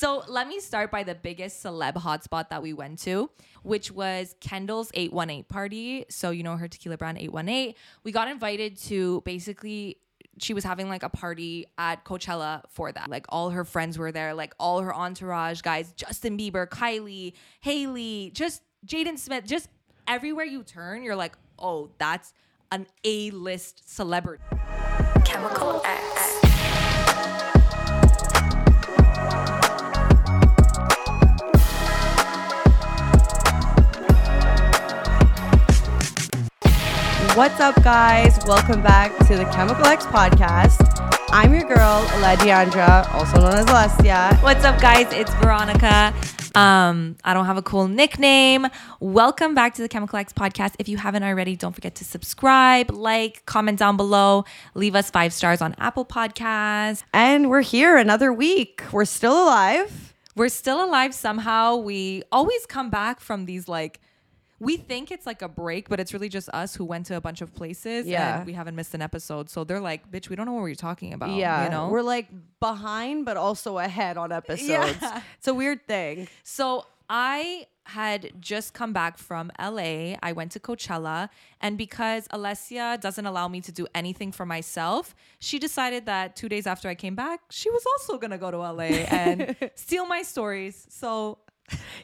So let me start by the biggest celeb hotspot that we went to, which was Kendall's 818 party. So you know her tequila brand 818. We got invited to basically she was having like a party at Coachella for that. Like all her friends were there, like all her entourage guys, Justin Bieber, Kylie, Hailey, just Jaden Smith, just everywhere you turn, you're like, oh, that's an A-list celebrity. Chemical X. What's up, guys? Welcome back to the Chemical X podcast. I'm your girl, Alediandra, also known as Alessia. What's up, guys? It's Veronica. Um, I don't have a cool nickname. Welcome back to the Chemical X podcast. If you haven't already, don't forget to subscribe, like, comment down below, leave us five stars on Apple Podcasts. And we're here another week. We're still alive. We're still alive somehow. We always come back from these like we think it's like a break, but it's really just us who went to a bunch of places Yeah. and we haven't missed an episode. So they're like, bitch, we don't know what you're talking about. yeah. You know? We're like behind, but also ahead on episodes. Yeah. It's a weird thing. So I had just come back from LA. I went to Coachella. And because Alessia doesn't allow me to do anything for myself, she decided that two days after I came back, she was also going to go to LA and steal my stories. So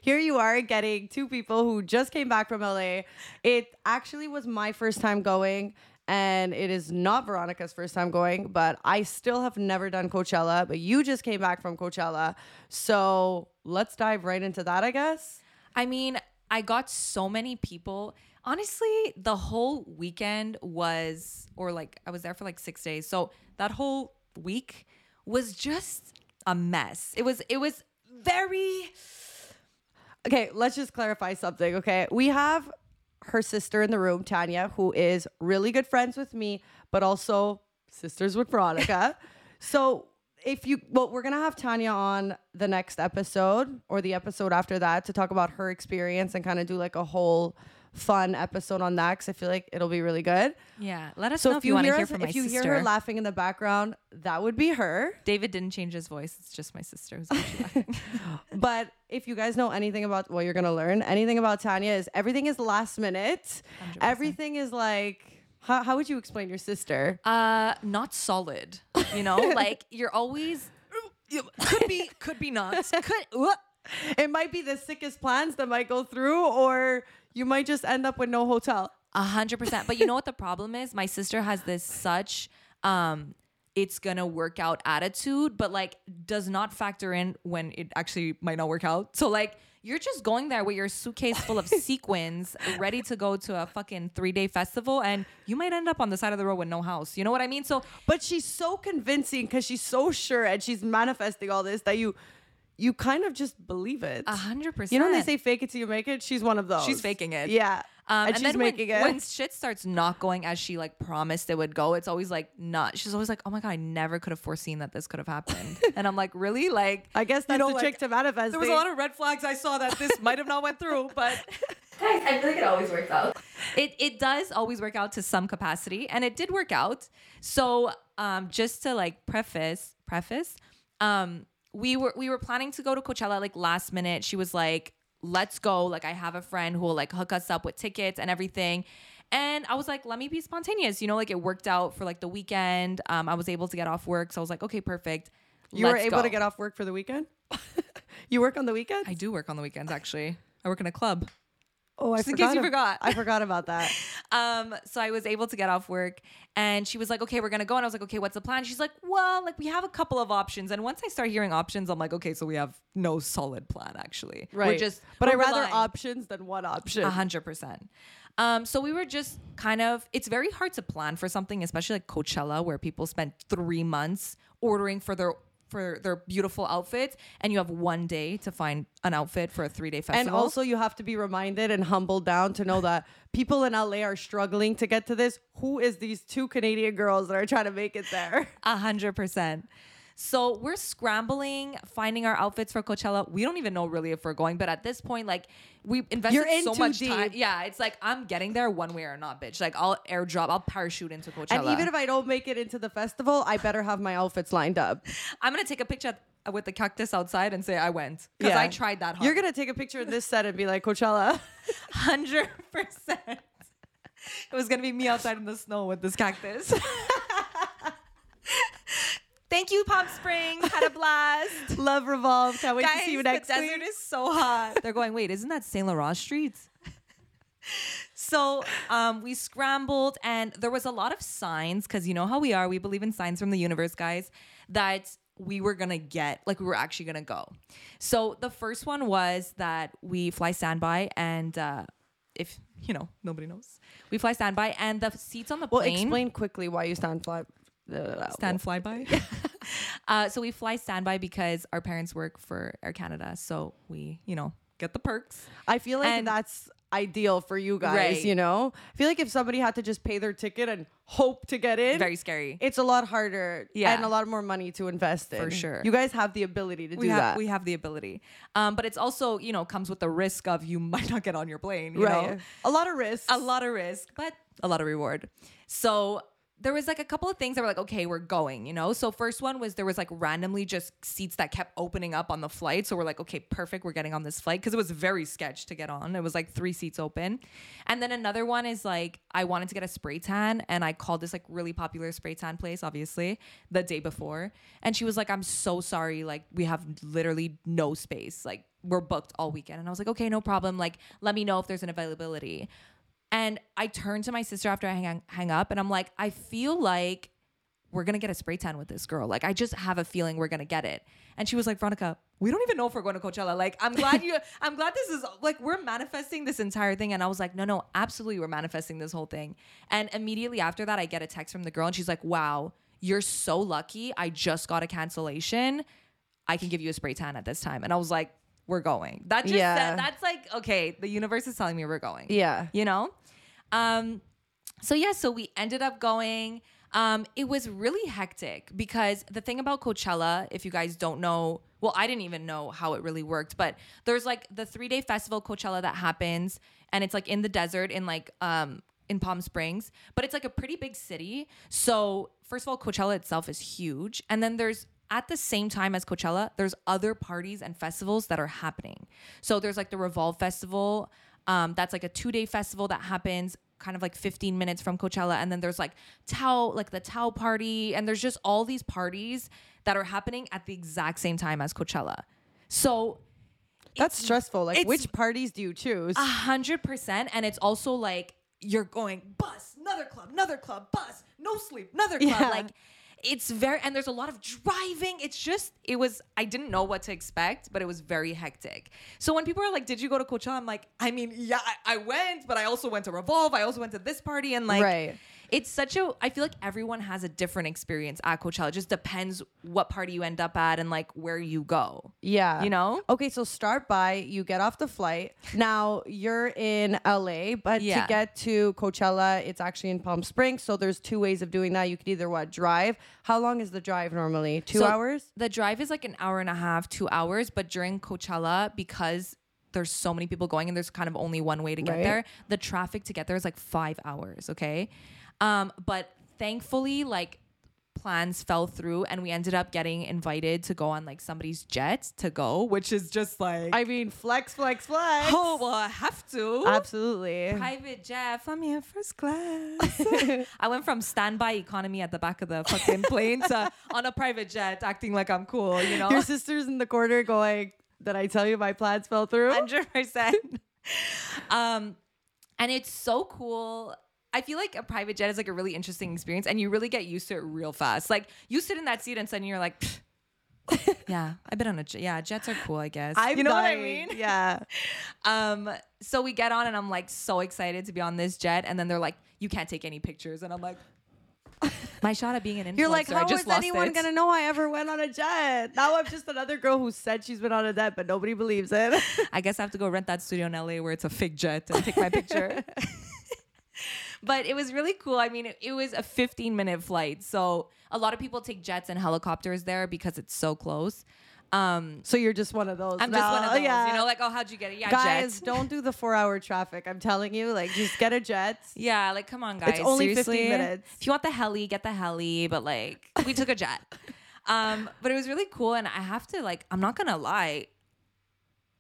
Here you are getting two people who just came back from LA. It actually was my first time going. And it is not Veronica's first time going, but I still have never done Coachella. But you just came back from Coachella. So let's dive right into that, I guess. I mean, I got so many people. Honestly, the whole weekend was, or like, I was there for like six days. So that whole week was just a mess. It was, it was very, Okay, let's just clarify something. Okay, we have her sister in the room, Tanya, who is really good friends with me, but also sisters with Veronica. so if you, well, we're gonna have Tanya on the next episode or the episode after that to talk about her experience and kind of do like a whole fun episode on that because I feel like it'll be really good. yeah. Let us So know if you, you want to hear us, from my if you sister. hear her laughing in the background, that would be her. David didn't change his voice. It's just my sister who's actually laughing. But if you guys know anything about what you're gonna learn, anything about Tanya is everything is last minute. 100%. Everything is like how, how would you explain your sister? Uh, not solid. You know, like you're always could be, could be not. Could uh, It might be the sickest plans that might go through, or you might just end up with no hotel. A hundred percent. But you know what the problem is? My sister has this such um it's gonna work out attitude, but like does not factor in when it actually might not work out. So like you're just going there with your suitcase full of sequins, ready to go to a fucking three day festival, and you might end up on the side of the road with no house. You know what I mean? So But she's so convincing because she's so sure and she's manifesting all this that you you kind of just believe it. a hundred percent. You know when they say fake it till you make it? She's one of those. She's faking it. Yeah. Um, and, and, she's then making when, it. when shit starts not going as she like promised it would go, it's always like not. She's always like, "Oh my god, I never could have foreseen that this could have happened." and I'm like, "Really?" Like, I guess you that's know, the like, trick to manifesting. There was a lot of red flags I saw that this might have not went through, but Guys, I feel like it always works out. it it does always work out to some capacity, and it did work out. So, um, just to like preface preface, um, we were we were planning to go to Coachella like last minute. She was like, "Let's go!" Like, I have a friend who will like hook us up with tickets and everything. And I was like, let me be spontaneous. You know, like it worked out for like the weekend. Um, I was able to get off work, so I was like, okay, perfect. You were able go. to get off work for the weekend? you work on the weekend? I do work on the weekends actually. I work in a club. Oh, I Just in case you ab- forgot. I forgot about that. Um, so I was able to get off work and she was like, okay, we're gonna go. And I was like, okay, what's the plan? She's like, well, like we have a couple of options. And once I start hearing options, I'm like, okay, so we have no solid plan actually. Right. We're just but I rather relying- options than one option. a hundred percent. Um, so we were just kind of. It's very hard to plan for something, especially like Coachella, where people spend three months ordering for their for their beautiful outfits, and you have one day to find an outfit for a three day festival. And also, you have to be reminded and humbled down to know that people in LA are struggling to get to this. Who is these two Canadian girls that are trying to make it there? A hundred percent. So we're scrambling, finding our outfits for Coachella. We don't even know really if we're going, but at this point, like we invested in so much time. Yeah, it's like I'm getting there one way or not, bitch. Like I'll airdrop, I'll parachute into Coachella. And even if I don't make it into the festival, I better have my outfits lined up. I'm gonna take a picture with the cactus outside and say I went because Yeah. I tried that. Hard. You're gonna take a picture of this set and be like Coachella. hundred percent. It was gonna be me outside in the snow with this cactus. Thank you, Palm Springs. Had a blast. Love Revolve. Can't wait Guys, to see you next the desert week. is so hot. They're going, wait, isn't that Saint Laurent streets? so um, we scrambled, and there was a lot of signs because you know how we are. We believe in signs from the universe, guys. That we were gonna get, like, we were actually gonna go. So the first one was that we fly standby, and uh, if you know, nobody knows, we fly standby, and the seats on the plane. Well, plane. explain quickly why you stand fly. Stand flyby. uh, so we fly standby because our parents work for Air Canada, so we, you know, get the perks. I feel like And- that's ideal for you guys. Right. You know, I feel like if somebody had to just pay their ticket and hope to get in, Very scary. it's a lot harder Yeah. and a lot more money to invest in. For sure. You guys have the ability to we do have that. we have the ability, um, but it's also you know comes with the risk of you might not get on your plane. You right. know? A lot of risk. a lot of risk, but a lot of reward. So there was like a couple of things that were like, okay, we're going, you know? So first one was there was like randomly just seats that kept opening up on the flight. So we're like, okay, perfect, we're getting on this flight because it was very sketch to get on. It was like three seats open. And then another one is like I wanted to get a spray tan and I called this like really popular spray tan place, obviously, the day before. And she was like, I'm so sorry, like we have literally no space. Like we're booked all weekend. And I was like, okay, no problem. Like, let me know if there's an availability. And I turned to my sister after I hang, hang up and I'm like, I feel like we're gonna get a spray tan with this girl. Like, I just have a feeling we're gonna get it. And she was like, Veronica, we don't even know if we're going to Coachella. Like, I'm glad you, I'm glad this is like, we're manifesting this entire thing. And I was like, no, no, absolutely, we're manifesting this whole thing. And immediately after that, I get a text from the girl and she's like, wow, you're so lucky. I just got a cancellation. I can give you a spray tan at this time. And I was like, we're going. That just Yeah. said, that's like, okay, the universe is telling me we're going yeah. you know um so yeah so we ended up going um it was really hectic because the thing about coachella if you guys don't know well i didn't even know how it really worked but there's like the three day festival coachella that happens and it's like in the desert in like um in Palm Springs, but it's like a pretty big city. So, first of all, Coachella itself is huge. And then there's at the same time as Coachella, there's other parties and festivals that are happening. So, there's like the Revolve Festival. Um, that's like a two day festival that happens kind of like 15 minutes from Coachella. And then there's like Tao, like the Tao party. And there's just all these parties that are happening at the exact same time as Coachella. So, That's stressful. Like, which parties do you choose? a hundred percent. And it's also like you're going bus, another club, another club, bus, no sleep, another club. Yeah. Like it's very and there's a lot of driving. It's just it was I didn't know what to expect, but it was very hectic. So when people are like, "Did you go to Coachella?" I'm like, I mean, yeah, I, I went, but I also went to Revolve. I also went to this party, and like, Right. It's such a. I feel like everyone has a different experience at Coachella. It just depends what party you end up at and like where you go. Yeah. You know? Okay, so start by you get off the flight. Now you're in LA, but Yeah. to get to Coachella, it's actually in Palm Springs. So there's two ways of doing that. You could either what drive. How long is the drive normally? Two So hours? The drive is like an hour and a half, two hours. But during Coachella, because there's so many people going and there's kind of only one way to get Right. there, the traffic to get there is like five hours. Okay. Um, but thankfully, like plans fell through and we ended up getting invited to go on like somebody's jet to go, which is just like, I mean, flex, flex, flex. oh, well, I have to. Absolutely. Private jet, I'm in first class. I went from standby economy at the back of the fucking plane to on a private jet, acting like I'm cool. You know, Your sister's in the corner going, Did I tell you my plans fell through? hundred percent. Um, and it's so cool. I feel like a private jet is like a really interesting experience, and you really get used to it real fast. Like you sit in that seat, and suddenly you're like, "Pfft, yeah, I've been on a jet. Yeah, jets are cool, I guess. I'm you know what I mean? Yeah. Um, so we get on, and I'm like so excited to be on this jet, and then they're like, you can't take any pictures, and I'm like. My shot at being an influencer. You're like, how is anyone it. gonna know I ever went on a jet? Now I'm just another girl who said she's been on a jet, but nobody believes it. I guess I have to go rent that studio in LA where it's a fake jet and take my picture. But it was really cool. I mean, it, it was a 15 minute flight. So a lot of people take jets and helicopters there because it's so close. Um, so you're just one of those. I'm just one of those, Yeah. you know, like, oh, how'd you get it? Yeah, Guys, jet. don't do the four hour traffic. I'm telling you, like, just get a jet. Yeah, like, come on, guys. It's only 15 minutes. If you want the heli, get the heli. But like, we took a jet. um, but it was really cool, and I have to like, I'm not gonna lie,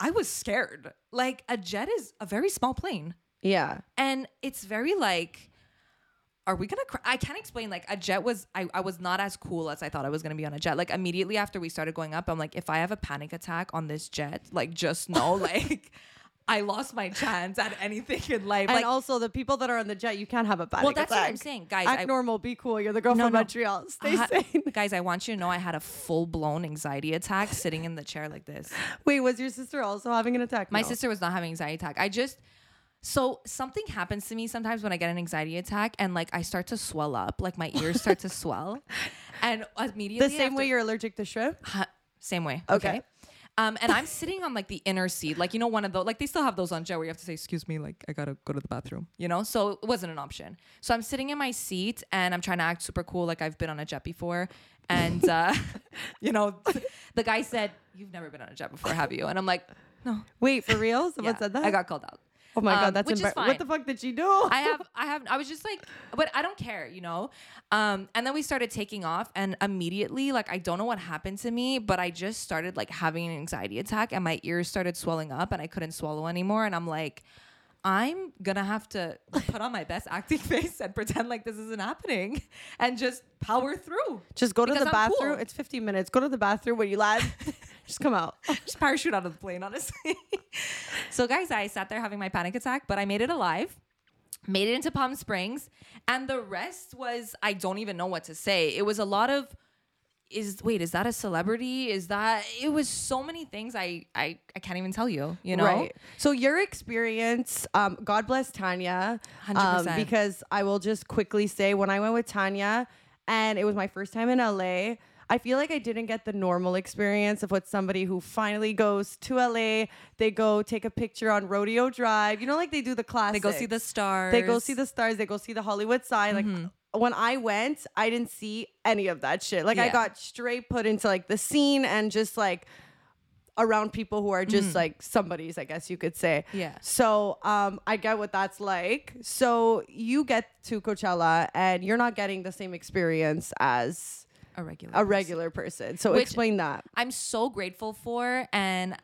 I was scared. Like a jet is a very small plane, Yeah. and it's very like. Are we gonna? Cr- I can't explain. Like a jet was, I, I was not as cool as I thought I was gonna be on a jet. Like immediately after we started going up, I'm like, if I have a panic attack on this jet, like just know, like, I lost my chance at anything in life. And Like, also the people that are on the jet, you can't have a panic attack. well, that's what I'm saying, guys. Act I, normal, be cool. You're the girl No, from no. Montreal. Stay ha- sane. guys, I want you to know I had a full blown anxiety attack sitting in the chair like this. Wait, was your sister also having an attack? My No. sister was not having anxiety attack. I just so something happens to me sometimes when I get an anxiety attack and like I start to swell up, like my ears start to swell, and immediately The same after- way you're allergic to shrimp? Huh, same way. Okay. Okay. Um, and I'm sitting on like the inner seat, like you know, one of those, like they still have those on jet where you have to say, "Excuse me, like I gotta go to the bathroom," you know. So it wasn't an option. So I'm sitting in my seat and I'm trying to act super cool, like I've been on a jet before. And uh, you know, the guy said, "You've never been on a jet before, have you?" And I'm like, "No." Wait, for real? Someone Yeah, said that? I got called out. Oh my um, god, that's which is embar- fine. What the fuck did you do? I have, I have, I was just like, but I don't care, you know? Um, and then we started taking off, and immediately, like, I don't know what happened to me, but I just started like having an anxiety attack, and my ears started swelling up, and I couldn't swallow anymore. And I'm like, I'm gonna have to put on my best acting face and pretend like this isn't happening and just power through. Just go to the I'm bathroom. cool. It's 15 minutes. Go to the bathroom when you land. Just come out. just parachute out of the plane, honestly. so, guys, I sat there having my panic attack, but I made it alive, made it into Palm Springs, and the rest was I don't even know what to say. It was a lot of is wait, is that a celebrity? Is that it was so many things I I, I can't even tell you, you know? Right. So your experience, um, God bless Tanya, um, 100%. because I will just quickly say when I went with Tanya, and it was my first time in LA. I feel like I didn't get the normal experience of what somebody who finally goes to LA, they go take a picture on Rodeo Drive. You know, like they do the classics. They go see the stars. They go see the stars. They go see the Hollywood sign. Like when I went, I didn't see any of that shit. Like I got straight put into like the scene and just like around people who are just like somebody's, I guess you could say. Yeah. So um, I get what that's like. So you get to Coachella and you're not getting the same experience as a regular a person. regular person. So Which- explain that. I'm so grateful for and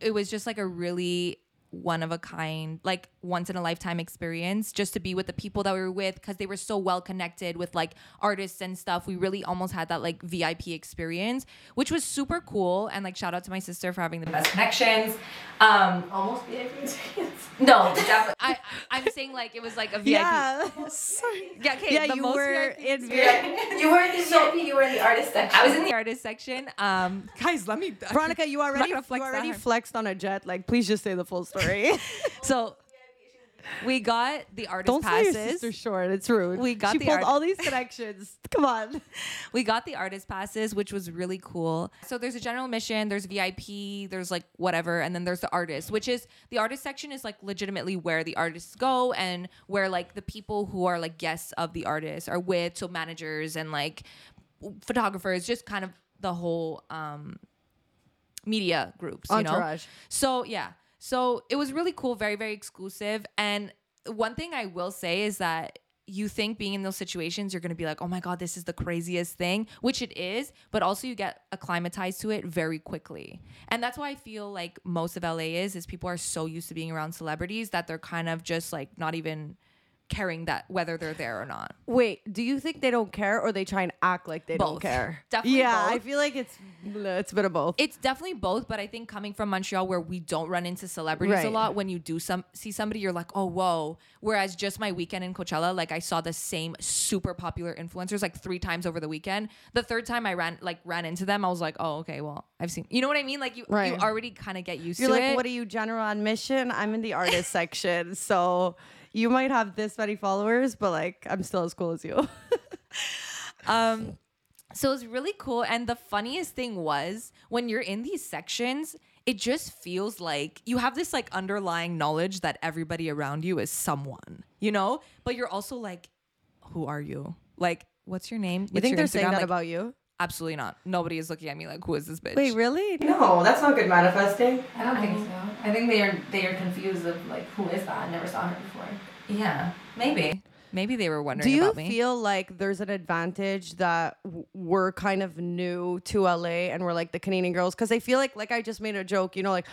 it was just like a really one of a kind like once in a lifetime experience just to be with the people that we were with because they were so well connected with like artists and stuff we really almost had that like vip experience which was super cool and like shout out to my sister for having the best connections um Almost VIP experience. no definitely I, I i'm saying like it was like a vip Yeah. yeah okay yeah, the you most were VIP in you were in the VIP, you were in the artist section. i was in the artist section um guys let me Veronica, you already, gonna you already flexed on a jet. Like, please just say the full story. so we got the artist Don't sell your passes sister short. It's rude. We got she the pulled art- all these connections. Come on. we got the artist passes, which was really cool. So there's a general admission, there's VIP, there's like whatever, and then there's the artist, which is the artist section is like legitimately where the artists go and where like the people who are like guests of the artist are with, so managers and like photographers, just kind of the whole um media groups, you know. Entourage. So yeah. So it was really cool, very, very exclusive. And one thing I will say is that you think being in those situations, you're gonna be like, oh my God, this is the craziest thing, which it is, but also you get acclimatized to it very quickly. And that's why I feel like most of LA is, is people are so used to being around celebrities that they're kind of just like not even caring that whether they're there or not. Wait, do you think they don't care or they try and act like they don't care? Definitely Yeah, I feel like it's it's a bit of both. It's definitely both, but I think coming from Montreal where we don't run into celebrities a Right. lot, when you do some see somebody, you're like, oh whoa. Whereas just my weekend in Coachella, like I saw the same super popular influencers like three times over the weekend. The third time I ran like ran into them, I was like, oh okay, well I've seen. You know what I mean? Like you you Right. already kind of get used You're to like, it. what are you, general admission? I'm in the artist section. So you might have this many followers, but like I'm still as cool as you. Um, so it was really cool. And the funniest thing was when you're in these sections, it just feels like you have this like underlying knowledge that everybody around you is someone, you know? But you're also like, who are you? Like, what's your name? you What's think they're saying that Like, about you? Absolutely not. Nobody is looking at me like, who is this bitch? Wait, really? No, that's not good manifesting. I don't think so. I think they are they are confused of like who is that? I never saw her before. Yeah, maybe. Maybe they were wondering Do you about me. feel like there's an advantage that w- we're kind of new to LA and we're like the Canadian girls? Because I feel like, like I just made a joke, you know, like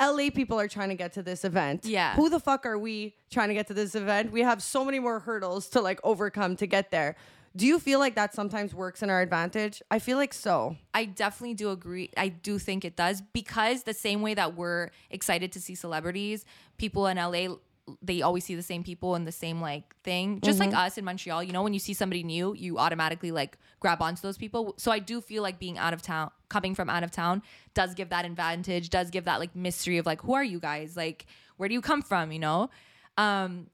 LA people are trying to get to this event. Yeah. Who the fuck are we trying to get to this event? We have so many more hurdles to like overcome to get there. Do you feel like that sometimes works in our advantage? I feel like so. I definitely do agree. I do think it does because the same way that we're excited to see celebrities, people in LA they always see the same people and the same like thing. Just like us in Montreal, you know, when you see somebody new, you automatically like grab onto those people. So I do feel like being out of town, coming from out of town, does give that advantage, does give that like mystery of like, who are you guys? Like, where do you come from? You know? Um,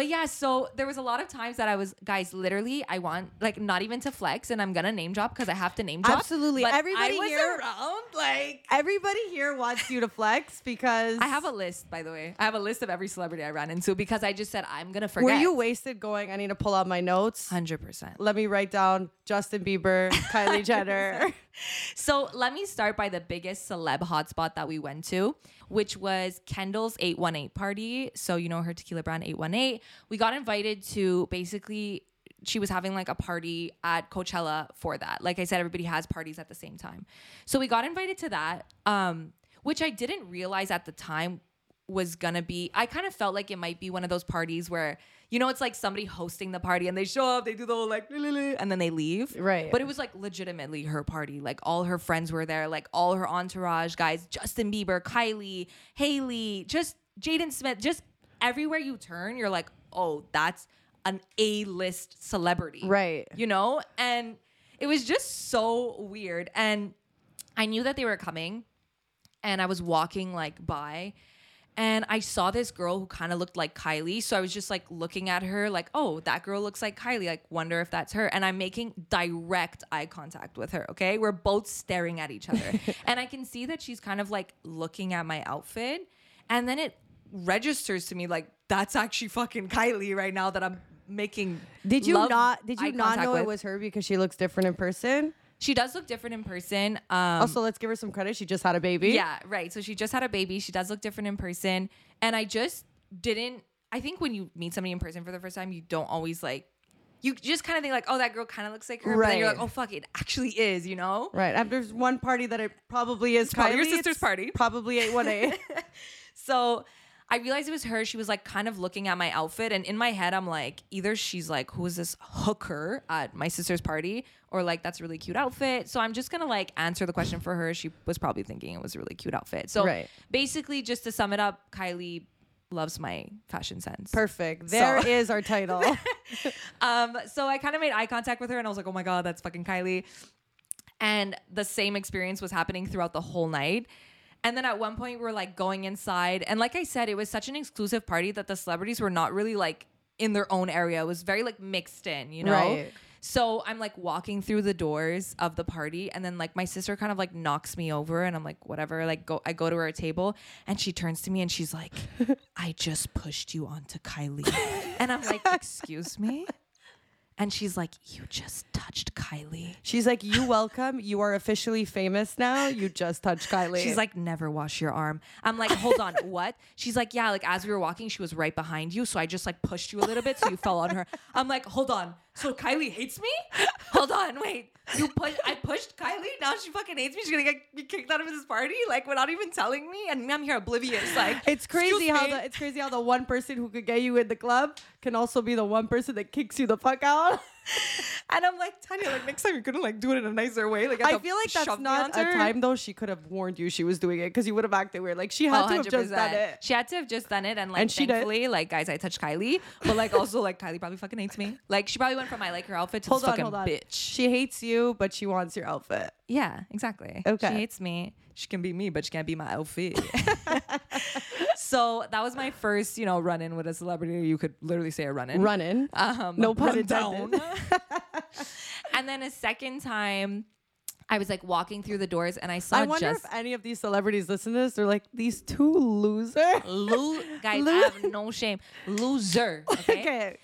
but yeah, so there was a lot of times that I was, guys, literally, I want like not even to flex, and I'm gonna name drop because I have to name drop. Absolutely. But Everybody I was here- around, like Everybody here wants you to flex because I have a list, by the way. I have a list of every celebrity I ran into because I just said I'm gonna forget. Were you wasted going? I need to pull out my notes. Hundred percent. Let me write down Justin Bieber, Kylie Jenner. So let me start by the biggest celeb hotspot that we went to, which was Kendall's 818 party. So you know her tequila brand 818. We got invited to basically she was having like a party at Coachella for that. Like I said, everybody has parties at the same time. So we got invited to that, um, which I didn't realize at the time was gonna be I kind of felt like it might be one of those parties where you know it's like somebody hosting the party and they show up, they do the whole like and then they leave. Right. But it was like legitimately her party. Like all her friends were there, like all her entourage guys, Justin Bieber, Kylie, Hailey, just Jaden Smith, just everywhere you turn, you're like, oh, that's an A-list celebrity. Right. You know? And it was just so weird. And I knew that they were coming and I was walking like by and I saw this girl who kind of looked like Kylie. So I was just like looking at her, like, oh, that girl looks like Kylie. Like, wonder if that's her. And I'm making direct eye contact with her. Okay. We're both staring at each other. and I can see that she's kind of like looking at my outfit. And then it registers to me like, that's actually fucking Kylie right now that I'm making. Did you not? Did you not know it was her because she looks different in person? She does look different in person. Um, also, let's give her some credit. She just had a baby. Yeah, right. So she just had a baby. She does look different in person. And I just didn't I think when you meet somebody in person for the first time, you don't always like you just kind of think like, oh, that girl kind of looks like her. But then you're like, oh fuck, it actually is, you know? Right. After one party that it probably is probably your sister's party. Probably 818. So I realized it was her. She was like kind of looking at my outfit, and in my head, I'm like, either she's like, who is this hooker at my sister's party, or like that's a really cute outfit. So I'm just gonna like answer the question for her. She was probably thinking it was a really cute outfit. So Right. basically, just to sum it up, Kylie loves my fashion sense. Perfect. There So- is our title. Um, so I kind of made eye contact with her and I was like, oh my God, that's fucking Kylie. And the same experience was happening throughout the whole night. And then at one point we were like going inside. And like I said, it was such an exclusive party that the celebrities were not really like in their own area. It was very like mixed in, you know? Right. So I'm like walking through the doors of the party, and then like my sister kind of like knocks me over, and I'm like, whatever. Like go, I go to her table, and she turns to me and she's like, I just pushed you onto Kylie, and I'm like, excuse me, and she's like, you just touched Kylie. She's like, "You welcome. You are officially famous now. You just touched Kylie." She's like, never wash your arm. I'm like, hold on, what? She's like, yeah, like as we were walking, she was right behind you. So I just like pushed you a little bit so you fell on her. I'm like, hold on. So Kylie hates me? Hold on, wait. You push I pushed Kylie, now she fucking hates me. She's gonna get be kicked out of this party, like without even telling me. And I'm here oblivious. Like It's crazy how me." the it's crazy how the one person who could get you in the club can also be the one person that kicks you the fuck out. and I'm like, Tanya, like next time you're gonna like do it in a nicer way. Like I feel like that's not a time though. She could have warned you she was doing it because you would have acted weird. Like she had Oh, to have just done it. Oh, she had to have just done it, and like And she did. thankfully, like guys, I touched Kylie, but like also like Kylie probably fucking hates me. Like she probably went from I like her outfit to Hold on, fucking hold on. bitch. She hates you, but she wants your outfit. Yeah, exactly. Okay. She hates me. She can be me, but she can't be my outfit. so that was my first, you know, run in with a celebrity. You could literally say a run in. Running. Um, No pun intended. and then a second time, I was like walking through the doors and I saw I wonder just if any of these celebrities listen to this. They're like these two losers. Lo- guys, Lo- I have no shame. Loser. Okay. okay.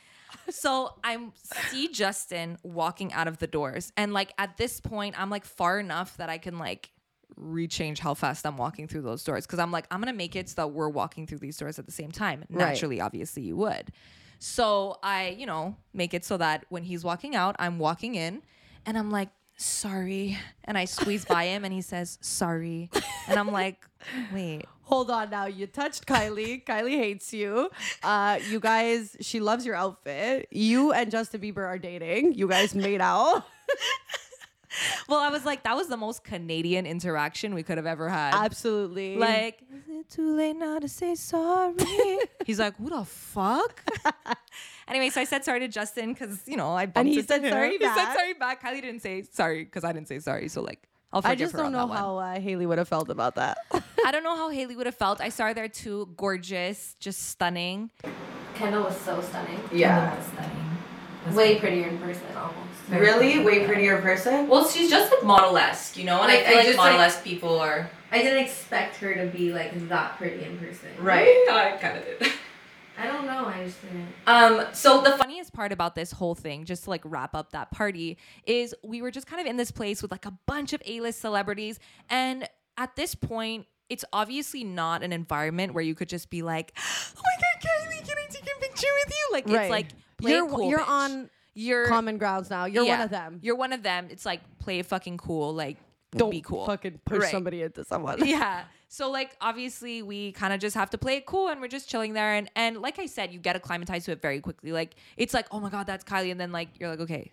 So I'm see Justin walking out of the doors, and like at this point, I'm like far enough that I can like rechange how fast I'm walking through those doors because I'm like I'm gonna make it so that we're walking through these doors at the same time. Right. Naturally, obviously, you would. So I, you know, make it so that when he's walking out, I'm walking in and I'm like, sorry. And I squeeze by him and he says, sorry. And I'm like, wait. Hold on now. You touched Kylie. Kylie hates you. Uh, you guys, she loves your outfit. You and Justin Bieber are dating. You guys made out. Well, I was like, that was the most Canadian interaction we could have ever had. Absolutely. Like, is it too late now to say sorry? He's like, who the fuck? anyway, so I said sorry to Justin because you know I bumped and he said him. sorry He said sorry back. Kylie didn't say sorry because I didn't say sorry. So like, I'll forgive I just her don't on know how uh, Hailey would have felt about that. I don't know how Hailey would have felt. I saw her there too, gorgeous, just stunning. Kendall was so stunning. Yeah. Was stunning. Way prettier in person, almost. Very really? Way yeah. prettier person? Well, she's just like model-esque, you know, and Like, I feel I like just, like- model-esque people are. I didn't expect her to be like that pretty in person. Right? I kind of did. I don't know. I just didn't. Um, so the funniest part about this whole thing, just to like wrap up that party, is we were just kind of in this place with like a bunch of A-list celebrities, and at this point, it's obviously not an environment where you could just be like, "Oh my god, Kylie, can I take a picture with you?" Like Right. it's like You're, cool, you're bitch. on you're common grounds now. You're one of them. You're one of them. It's like play fucking cool. Like Don't be cool. fucking push Right. somebody into someone. yeah. So like obviously we kind of just have to play it cool and we're just chilling there and and like I said, you get acclimatized to it very quickly. Like it's like, oh my god, that's Kylie, and then like you're like, okay,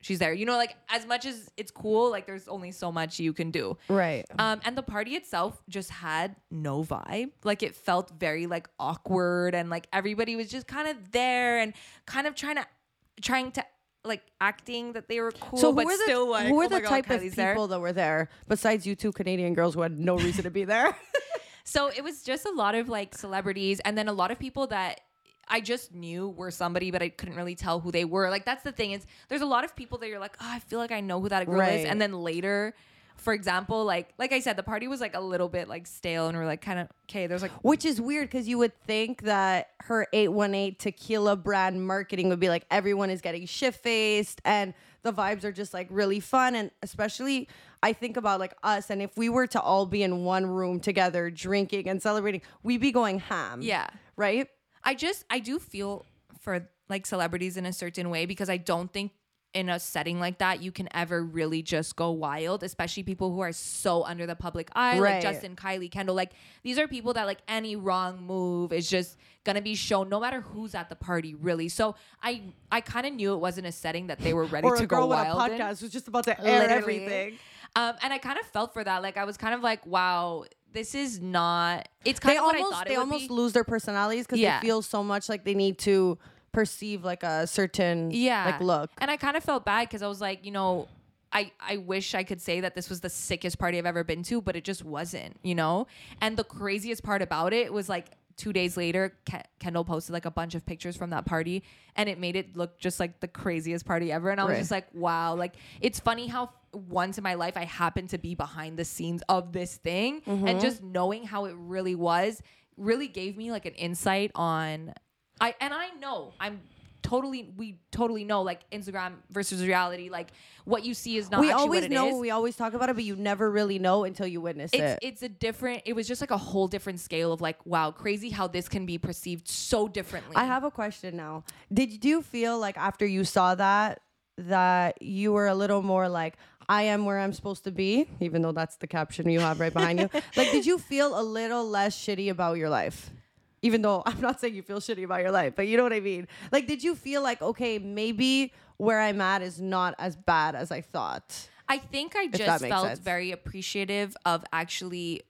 she's there. You know, like as much as it's cool, like there's only so much you can do. Right. Um, and the party itself just had no vibe. Like it felt very like awkward and like everybody was just kind of there and kind of trying to trying to like acting that they were cool, so who but were the, still like, who were oh the God, type of people there. that were there besides you two Canadian girls who had no reason to be there? So it was just a lot of like celebrities and then a lot of people that I just knew were somebody, but I couldn't really tell who they were. Like that's the thing is there's a lot of people that you're like, oh, I feel like I know who that girl Right. is, and then later, for example, like like I said, the party was like a little bit like stale, and we're like kind of okay. There's like Which is weird because you would think that her 818 tequila brand marketing would be like everyone is getting shit faced and the vibes are just like really fun. And especially, I think about like us, and if we were to all be in one room together drinking and celebrating, we'd be going ham. yeah. Right? I just I do feel for like celebrities in a certain way because I don't think in a setting like that you can ever really just go wild, especially people who are so under the public eye, Right. like Justin, Kylie, Kendall. Like these are people that like any wrong move is just gonna be shown no matter who's at the party, really. So I I kind of knew it wasn't a setting that they were ready Or to go with a wild. in. podcast was just about to air Literally. everything. Um, and I kind of felt for that. Like I was kind of like, wow, this is not. It's kind They of what I almost thought they almost be. lose their personalities because Yeah. they feel so much like they need to perceive like a certain yeah like look. and i kind of felt bad because i was like you know I, I wish I could say that this was the sickest party I've ever been to, but it just wasn't, you know? And the craziest part about it was like two days later, Ke- Kendall posted like a bunch of pictures from that party and it made it look just like the craziest party ever. And I was Right. just like, wow. Like, it's funny how once in my life I happened to be behind the scenes of this thing Mm-hmm. and just knowing how it really was really gave me like an insight on I and I know I'm totally we totally know like Instagram versus reality like what you see is not we actually always know, is. we always talk about it, but you never really know until you witness it's it. it's a different it was just like a whole different scale of like wow crazy how this can be perceived so differently. I have a question now. Did you feel like after you saw that that you were a little more like I am where I'm supposed to be, even though that's the caption you have right behind you? Like, did you feel a little less shitty about your life? Even though I'm not saying you feel shitty about your life, but you know what I mean. Like, did you feel like okay, maybe where I'm at is not as bad as I thought? I think I just felt sense. very appreciative of actually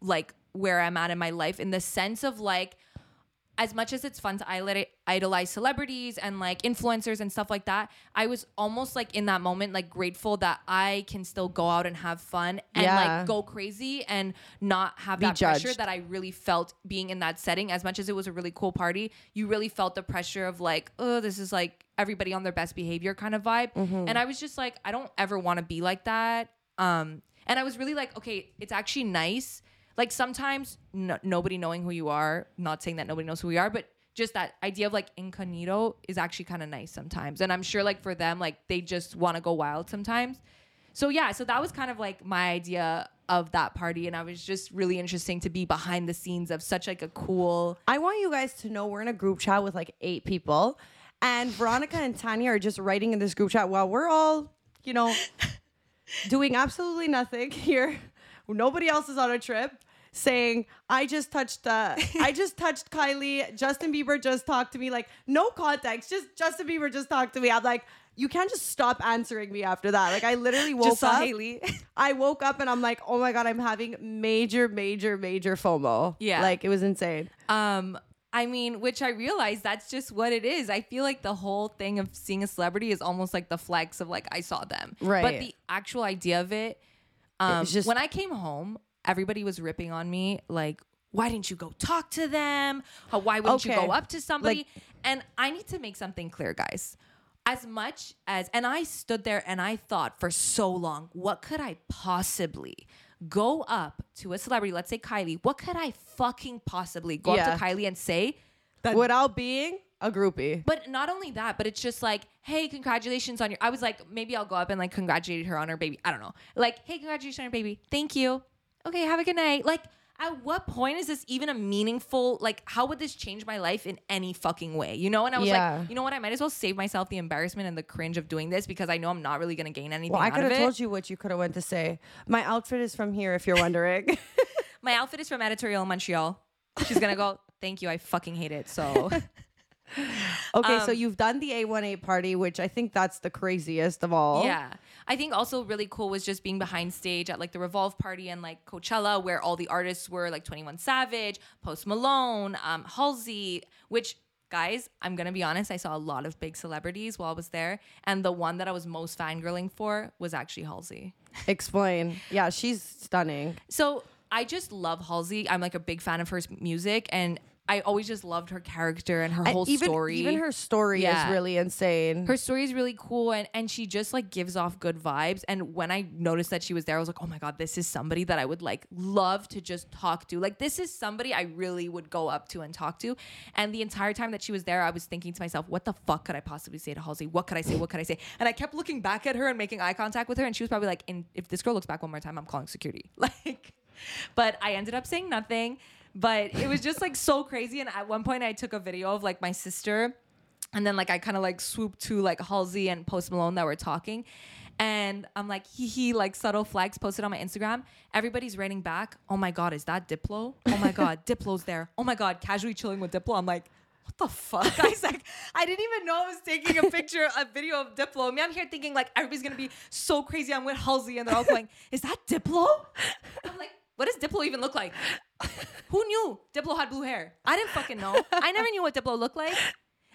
like where I'm at in my life in the sense of like as much as it's fun to idolize celebrities and like influencers and stuff like that, I was almost like in that moment like grateful that I can still go out and have fun and Yeah. like go crazy and not have Be that pressure that I really felt being in that setting. As much as it was a really cool party, you really felt the pressure of like, oh, this is like everybody on their best behavior kind of vibe. Mm-hmm. And I was just like, I don't ever want to be like that. Um, and I was really like, okay, it's actually nice. Like sometimes no, nobody knowing who you are, not saying that nobody knows who we are, but just that idea of like incognito is actually kind of nice sometimes. And I'm sure like for them, like they just want to go wild sometimes. so yeah, so that was kind of like my idea of that party, and I was just really interesting to be behind the scenes of such like a cool. I want you guys to know we're in a group chat with like eight people, and Veronica and Tanya are just writing in this group chat while we're all, you know, doing absolutely nothing here. Nobody else is on a trip. Saying I just touched, uh, I just touched Kylie. Justin Bieber just talked to me. Like no context, just Justin Bieber just talked to me. I'm like, you can't just stop answering me after that. Like I literally woke Just up. Hailey. I woke up and I'm like, oh my god, I'm having major, major, major FOMO. Yeah. like it was insane. Um, I mean, which I realize that's just what it is. I feel like the whole thing of seeing a celebrity is almost like the flex of like I saw them. Right. But the actual idea of it, um, just- when I came home, everybody was ripping on me like. Why didn't you go talk to them? How, why wouldn't you go up to somebody? Like- and I need to make something clear, guys. As much as, and I stood there and I thought for so long, what could I possibly go up to a celebrity? Let's say Kylie. What could I fucking possibly go Yeah. up to Kylie and say that Without being a groupie. but not only that, but it's just like, hey, congratulations on your. I was like, maybe I'll go up and like congratulate her on her baby. I don't know. Like, hey, congratulations on your baby. Thank you. Okay, have a good night. Like, at what point is this even a meaningful? Like, how would this change my life in any fucking way? You know? And I was Yeah. like, you know what? I might as well save myself the embarrassment and the cringe of doing this because I know I'm not really gonna gain anything Well, I could have told you what you could have went to say. My outfit is from here, if you're wondering. My outfit is from Editorial Montreal. She's gonna go. Thank you. I fucking hate it. So. okay, so Um, you've done the 818 party, which I think that's the craziest of all. Yeah. I think also really cool was just being behind stage at like the Revolve party and like Coachella, where all the artists were like 21 Savage, Post Malone, um, Halsey, which guys, I'm gonna be honest, I saw a lot of big celebrities while I was there. And the one that I was most fangirling for was actually Halsey. Explain. Yeah, she's stunning. So I just love Halsey. I'm like a big fan of her music and I always just loved her character and her And whole even, story. Even her story Yeah. is really insane. her story is really cool and, and she just like gives off good vibes and when i noticed that she was there i was like oh my god this is somebody that i would like love to just talk to like this is somebody i really would go up to and talk to and the entire time that she was there i was thinking to myself what the fuck could i possibly say to halsey what could i say what could i say and i kept looking back at her and making eye contact with her and she was probably like if this girl looks back one more time i'm calling security like but i ended up saying nothing but it was just like so crazy and at one point i took a video of like my sister and then like I kind of like swooped to like Halsey and Post Malone that were talking. And I'm like, he hee, like subtle flags posted on my Instagram. Everybody's writing back, oh my God, is that Diplo? Oh my God, Diplo's there. Oh my God, casually chilling with Diplo. I'm like, what the fuck? I was like, I didn't even know I was taking a picture, a video of Diplo. Me, I'm here thinking like everybody's gonna be so crazy. I'm with Halsey, and they're all going, is that Diplo? I'm like, what does Diplo even look like? Who knew Diplo had blue hair? I didn't fucking know. I never knew what Diplo looked like.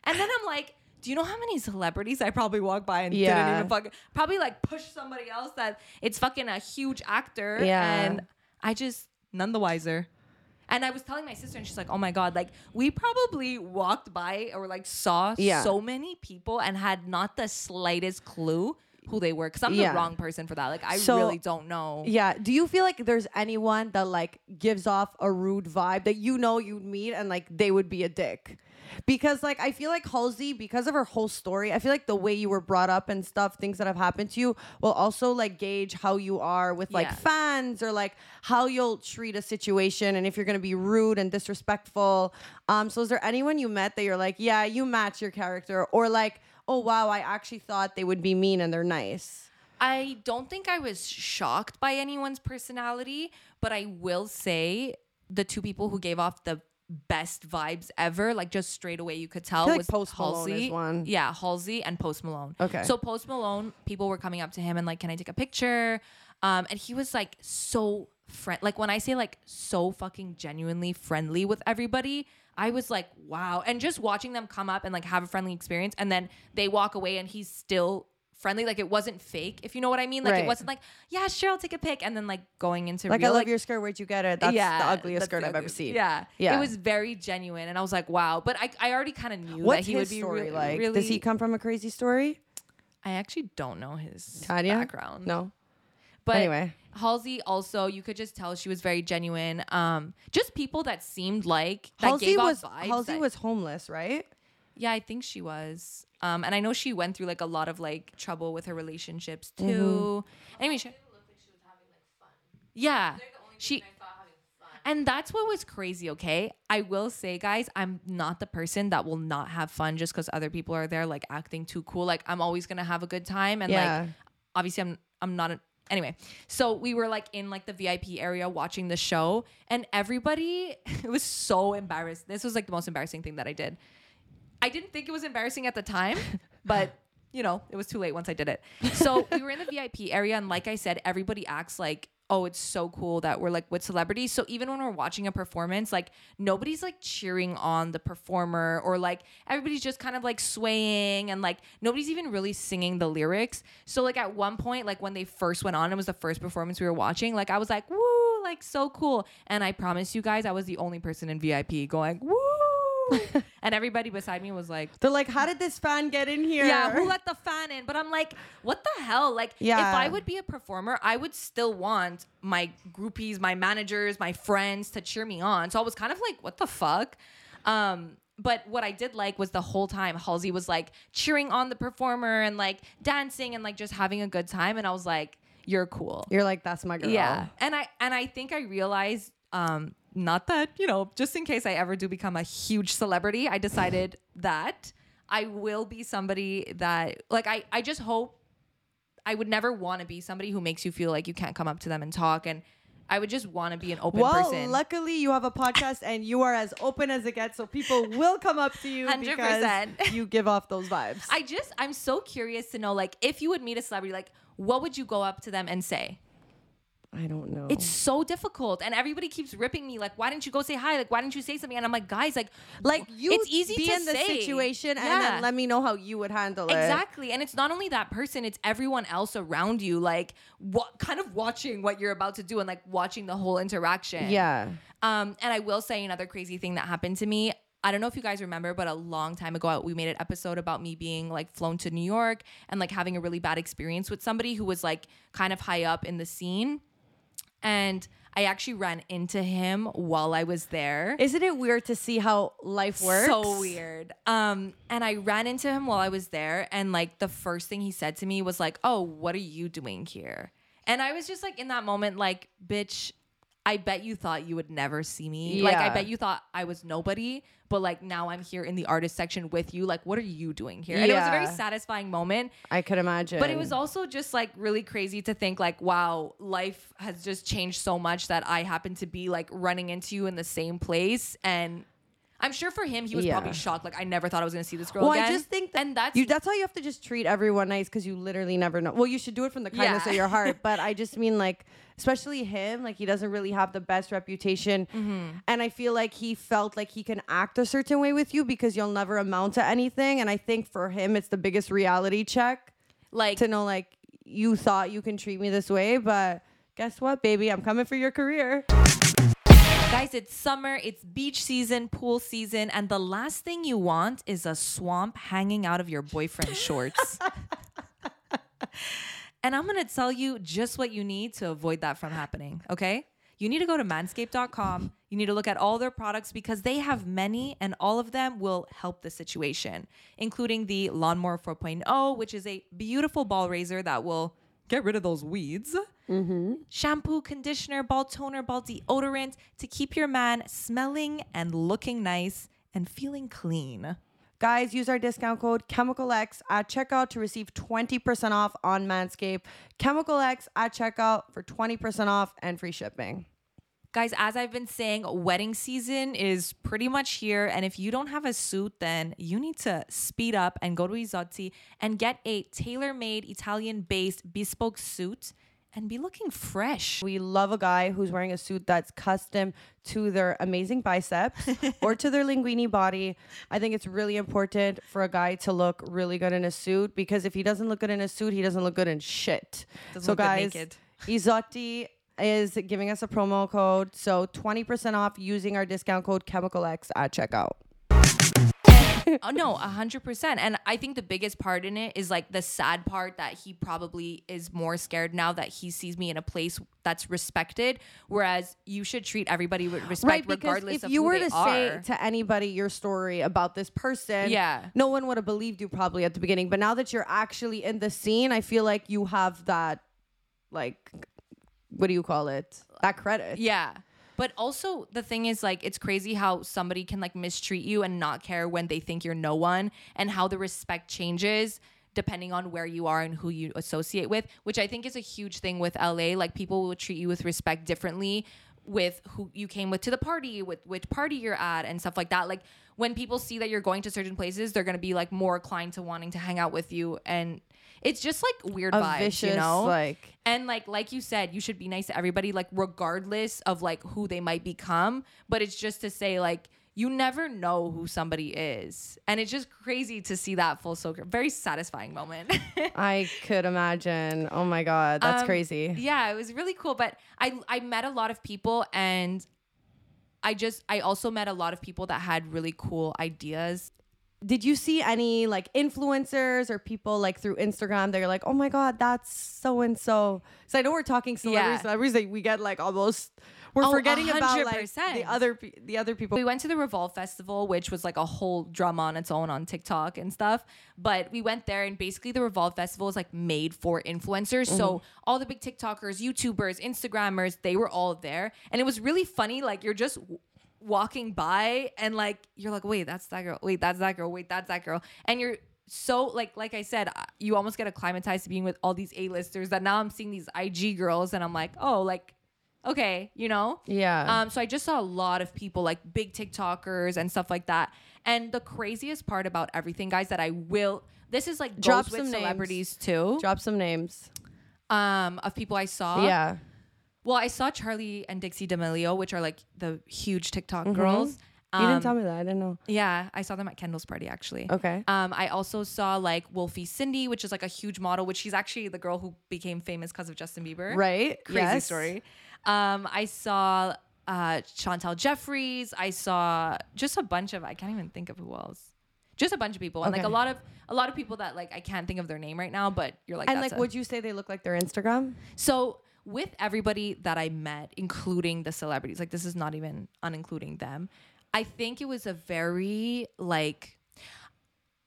And then I'm like, do you know how many celebrities I probably walked by and didn't even fucking probably like push somebody else that it's fucking a huge actor. Yeah. And I just none the wiser. And I was telling my sister, and she's like, "Oh my god! Like we probably walked by or like saw Yeah. so many people and had not the slightest clue who they were. Because I'm Yeah. the wrong person for that. Like I So- really don't know. Yeah. Do you feel like there's anyone that like gives off a rude vibe that you know you'd meet and like they would be a dick? Because like I feel like Halsey, because of her whole story, I feel like the way you were brought up and stuff, things that have happened to you, will also like gauge how you are with like Yeah. fans or like how you'll treat a situation and if you're gonna be rude and disrespectful. Um, so is there anyone you met that you're like, yeah, you match your character, or like, oh wow, I actually thought they would be mean and they're nice. I don't think I was shocked by anyone's personality, but I will say the two people who gave off the best vibes ever, like just straight away you could tell like was Post Malone Halsey. is one. Yeah, Halsey and Post Malone. Okay. So Post Malone, people were coming up to him and like, "Can I take a picture?" Um, and he was like so friend. Like when I say like so fucking genuinely friendly with everybody, I was like, wow. And just watching them come up and like have a friendly experience, and then they walk away and he's still friendly. Like it wasn't fake, if you know what I mean. Like Right. it wasn't like, yeah, sure, I'll take a pic, and then like going into Like real, I love like, your skirt. Where'd you get it? That's the ugliest skirt the I've ever seen. Yeah, Yeah. It was very genuine, and I was like, wow. But I, I already kind of knew What's that he would be story re- like? Really, Does he come from a crazy story? I actually don't know his Tanya? background. No. But Anyway. Halsey also, you could just tell she was very genuine. Um, just people that seemed like that Halsey gave was off vibes. Halsey that- was homeless, right? Yeah, I think she was. Um, and I know she went through like a lot of like trouble with her relationships too. Mm-hmm. Anyway, she, was having like fun. yeah, she. And that's what was crazy, okay? I will say, guys, I'm not the person that will not have fun just because other people are there, like acting too cool. Like I'm always gonna have a good time, and Yeah. like obviously I'm I'm not a, anyway. So we were like in like the VIP area watching the show, and everybody it was so embarrassed. This was like the most embarrassing thing that I did. I didn't think it was embarrassing at the time, but you know, it was too late once I did it. So we were in the VIP area, and like I said, everybody acts like, oh, it's so cool that we're like with celebrities. So even when we're watching a performance, like nobody's like cheering on the performer or like everybody's just kind of like swaying and like nobody's even really singing the lyrics. So like at one point, like when they first went on, it was the first performance we were watching, like I was like, woo, like so cool. And I promise you guys, I was the only person in VIP going, woo. and everybody beside me was like, They're like, how did this fan get in here? yeah, who let the fan in? But I'm like, what the hell? Like, Yeah. if I would be a performer, I would still want my groupies, my managers, my friends to cheer me on. So I was kind of like, what the fuck? Um, but what I did like was the whole time Halsey was like cheering on the performer and like dancing and like just having a good time. And I was like, you're cool. You're like, that's my girl. Yeah. And I and I think I realized um not that, you know, just in case I ever do become a huge celebrity, I decided that I will be somebody that like I I just hope I would never want to be somebody who makes you feel like you can't come up to them and talk and I would just want to be an open Well, person. luckily you have a podcast and you are as open as it gets, so people will come up to you 100%. because you give off those vibes. I just I'm so curious to know like if you would meet a celebrity like what would you go up to them and say? I don't know. It's so difficult, and everybody keeps ripping me. Like, why didn't you go say hi? Like, why didn't you say something? And I'm like, guys, like, like you. it's easy be to in the say. situation and then let me know how you would handle it. Exactly. And it's not only that person, it's everyone else around you, like what kind of watching what you're about to do and like watching the whole interaction. Yeah. Um, and I will say another crazy thing that happened to me. I don't know if you guys remember, but a long time ago, we made an episode about me being like flown to New York and like having a really bad experience with somebody who was like kind of high up in the scene. And I actually ran into him while I was there. Isn't it weird to see how life works? So weird. Um, and I ran into him while I was there, and like the first thing he said to me was like, "Oh, what are you doing here?" And I was just like, in that moment, like, "Bitch, I bet you thought you would never see me. Like, I bet you thought I was nobody, but like now I'm here in the artist section with you. Like, what are you doing here?" And it was a very satisfying moment. I could imagine. But it was also just like really crazy to think like, wow, life has just changed so much that I happen to be like running into you in the same place. And I'm sure for him, he was Yeah. probably shocked. Like, I never thought I was gonna see this girl Well, again. I just think that and that's you. That's how you have to just treat everyone nice because you literally never know. Well, you should do it from the kindness Yeah. of your heart. But I just mean like, especially him, like he doesn't really have the best reputation, Mm-hmm. and I feel like he felt like he can act a certain way with you because you'll never amount to anything. And I think for him, it's the biggest reality check like to know like you thought you can treat me this way, but guess what, baby, I'm coming for your career. Guys, it's summer, it's beach season, pool season, and the last thing you want is a swamp hanging out of your boyfriend's shorts. and I'm gonna tell you just what you need to avoid that from happening, okay? You need to go to manscaped.com. You need to look at all their products because they have many and all of them will help the situation, including the Lawnmower 4.0, which is a beautiful ball razor that will get rid of those weeds mm-hmm. shampoo, conditioner, ball toner, ball deodorant to keep your man smelling and looking nice and feeling clean. Guys, use our discount code ChemicalX at checkout to receive 20% off on Manscaped. ChemicalX at checkout for 20% off and free shipping. Guys, as I've been saying, wedding season is pretty much here. And if you don't have a suit, then you need to speed up and go to Izotti and get a tailor made Italian based bespoke suit and be looking fresh. We love a guy who's wearing a suit that's custom to their amazing biceps or to their linguini body. I think it's really important for a guy to look really good in a suit because if he doesn't look good in a suit, he doesn't look good in shit. Doesn't so guys, Izotti is giving us a promo code, so 20% off using our discount code ChemicalX at checkout. Oh no, a hundred percent. And I think the biggest part in it is like the sad part that he probably is more scared now that he sees me in a place that's respected. Whereas you should treat everybody with respect, regardless of their right because regardless if you were to are. say to anybody your story about this person Yeah. no one would have believed you probably at the beginning but now that you're actually in the scene i feel like you have that like what do you call it that credit Yeah. But also the thing is like it's crazy how somebody can like mistreat you and not care when they think you're no one and how the respect changes depending on where you are and who you associate with, which I think is a huge thing with LA. Like people will treat you with respect differently with who you came with to the party, with which party you're at and stuff like that. Like when people see that you're going to certain places, they're gonna be like more inclined to wanting to hang out with you and it's just like weird a vibes, vicious you know? like And like like you said, you should be nice to everybody, like regardless of like who they might become. But it's just to say like you never know who somebody is, and it's just crazy to see that full circle. Very satisfying moment. i could imagine oh my god that's Um, crazy yeah, it was really cool. But I I met a lot of people, and I just I also met a lot of people that had really cool ideas. did you see any like influencers or people like through Instagram that you're like, oh my god, that's so and so? So I know we're talking celebrities, Yeah. celebrities that we get like almost we're Oh, forgetting about like the other the other people. We went to the Revolve Festival, which was like a whole drama on its own on TikTok and stuff. But we went there, and basically, the Revolve Festival is like made for influencers. So all the big TikTokers, YouTubers, Instagrammers, they were all there, and it was really funny. Like you're just walking by, and like you're like, wait, that's that girl. Wait, that's that girl. Wait, that's that girl. And you're so like like I said, uh, you almost get acclimatized to being with all these A-listers. That now I'm seeing these IG girls, and I'm like, oh, like okay, you know. Yeah. Um, so I just saw a lot of people like big TikTokers and stuff like that. And the craziest part about everything, guys, that I will this is like Drop some names. celebrities too. Drop some names. Um, of people I saw. yeah. Well, I saw Charlie and Dixie D'Amelio, which are like the huge TikTok girls. Mm-hmm. you didn't Um, tell me that. I didn't know. Yeah, I saw them at Kendall's party actually. Okay. Um, I also saw like Wolfie Cindy, which is like a huge model, which she's actually the girl who became famous because of Justin Bieber. Right. Crazy yes. story. Um, I saw uh, Chantel Jeffries. I saw just a bunch of I can't even think of who else. Just a bunch of people, and like a lot of a lot of people that like I can't think of their name right now, but you're like And like, a- would you say they look like their Instagram? so with everybody that I met, including the celebrities, like this is not even unincluding them, I think it was a very like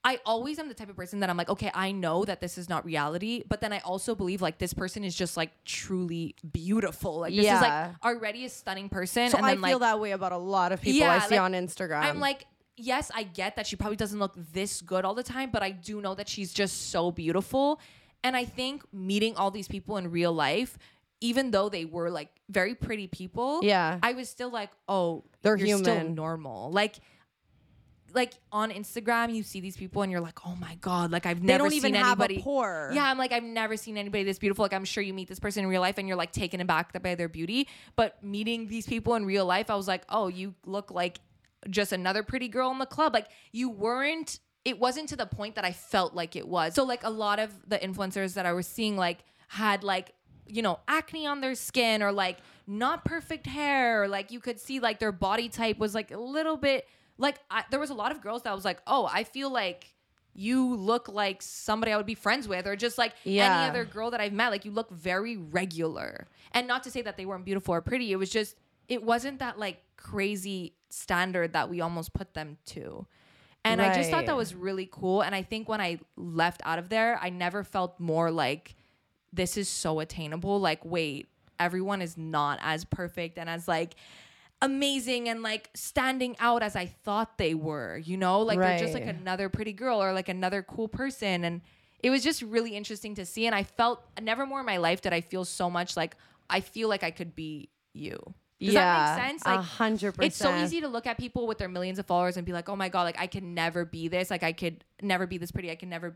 I always am the type of person that I'm like, okay, I know that this is not reality, but then I also believe like this person is just like truly beautiful. Like this is Yeah. like already a stunning person. So and I then feel like that way about a lot of people Yeah, I see like, on Instagram. I'm like, yes, I get that she probably doesn't look this good all the time, but I do know that she's just so beautiful. And I think meeting all these people in real life, even though they were like very pretty people, Yeah. I was still like, oh, They're human. normal. Like, like on Instagram, you see these people and you're like, oh my god, like I've they never don't even seen have anybody. a pore. Yeah, I'm like, I've never seen anybody this beautiful. Like, I'm sure you meet this person in real life and you're like taken aback by their beauty. But meeting these people in real life, I was like, oh, you look like just another pretty girl in the club. Like, you weren't, it wasn't to the point that I felt like it was. So, like, a lot of the influencers that I was seeing, like, had like, you know, acne on their skin or like not perfect hair. Or, like, you could see like their body type was like a little bit, like, I, there was a lot of girls that was like, oh, I feel like you look like somebody I would be friends with, or just like Yeah. any other girl that I've met. Like you look very regular. And not to say that they weren't beautiful or pretty. It was just it wasn't that like crazy standard that we almost put them to. And I just thought that was really cool. And I think when I left out of there, I never felt more like this is so attainable. Like, wait, everyone is not as perfect and as like amazing and like standing out as I thought they were, you know? Like they're just like another pretty girl or like another cool person. And it was just really interesting to see. And I felt never more in my life did I feel so much like I feel like I could be you. Does yeah, that make sense? A Like hundred percent. it's so easy to look at people with their millions of followers and be like, oh my God, like I could never be this. Like I could never be this pretty. I can never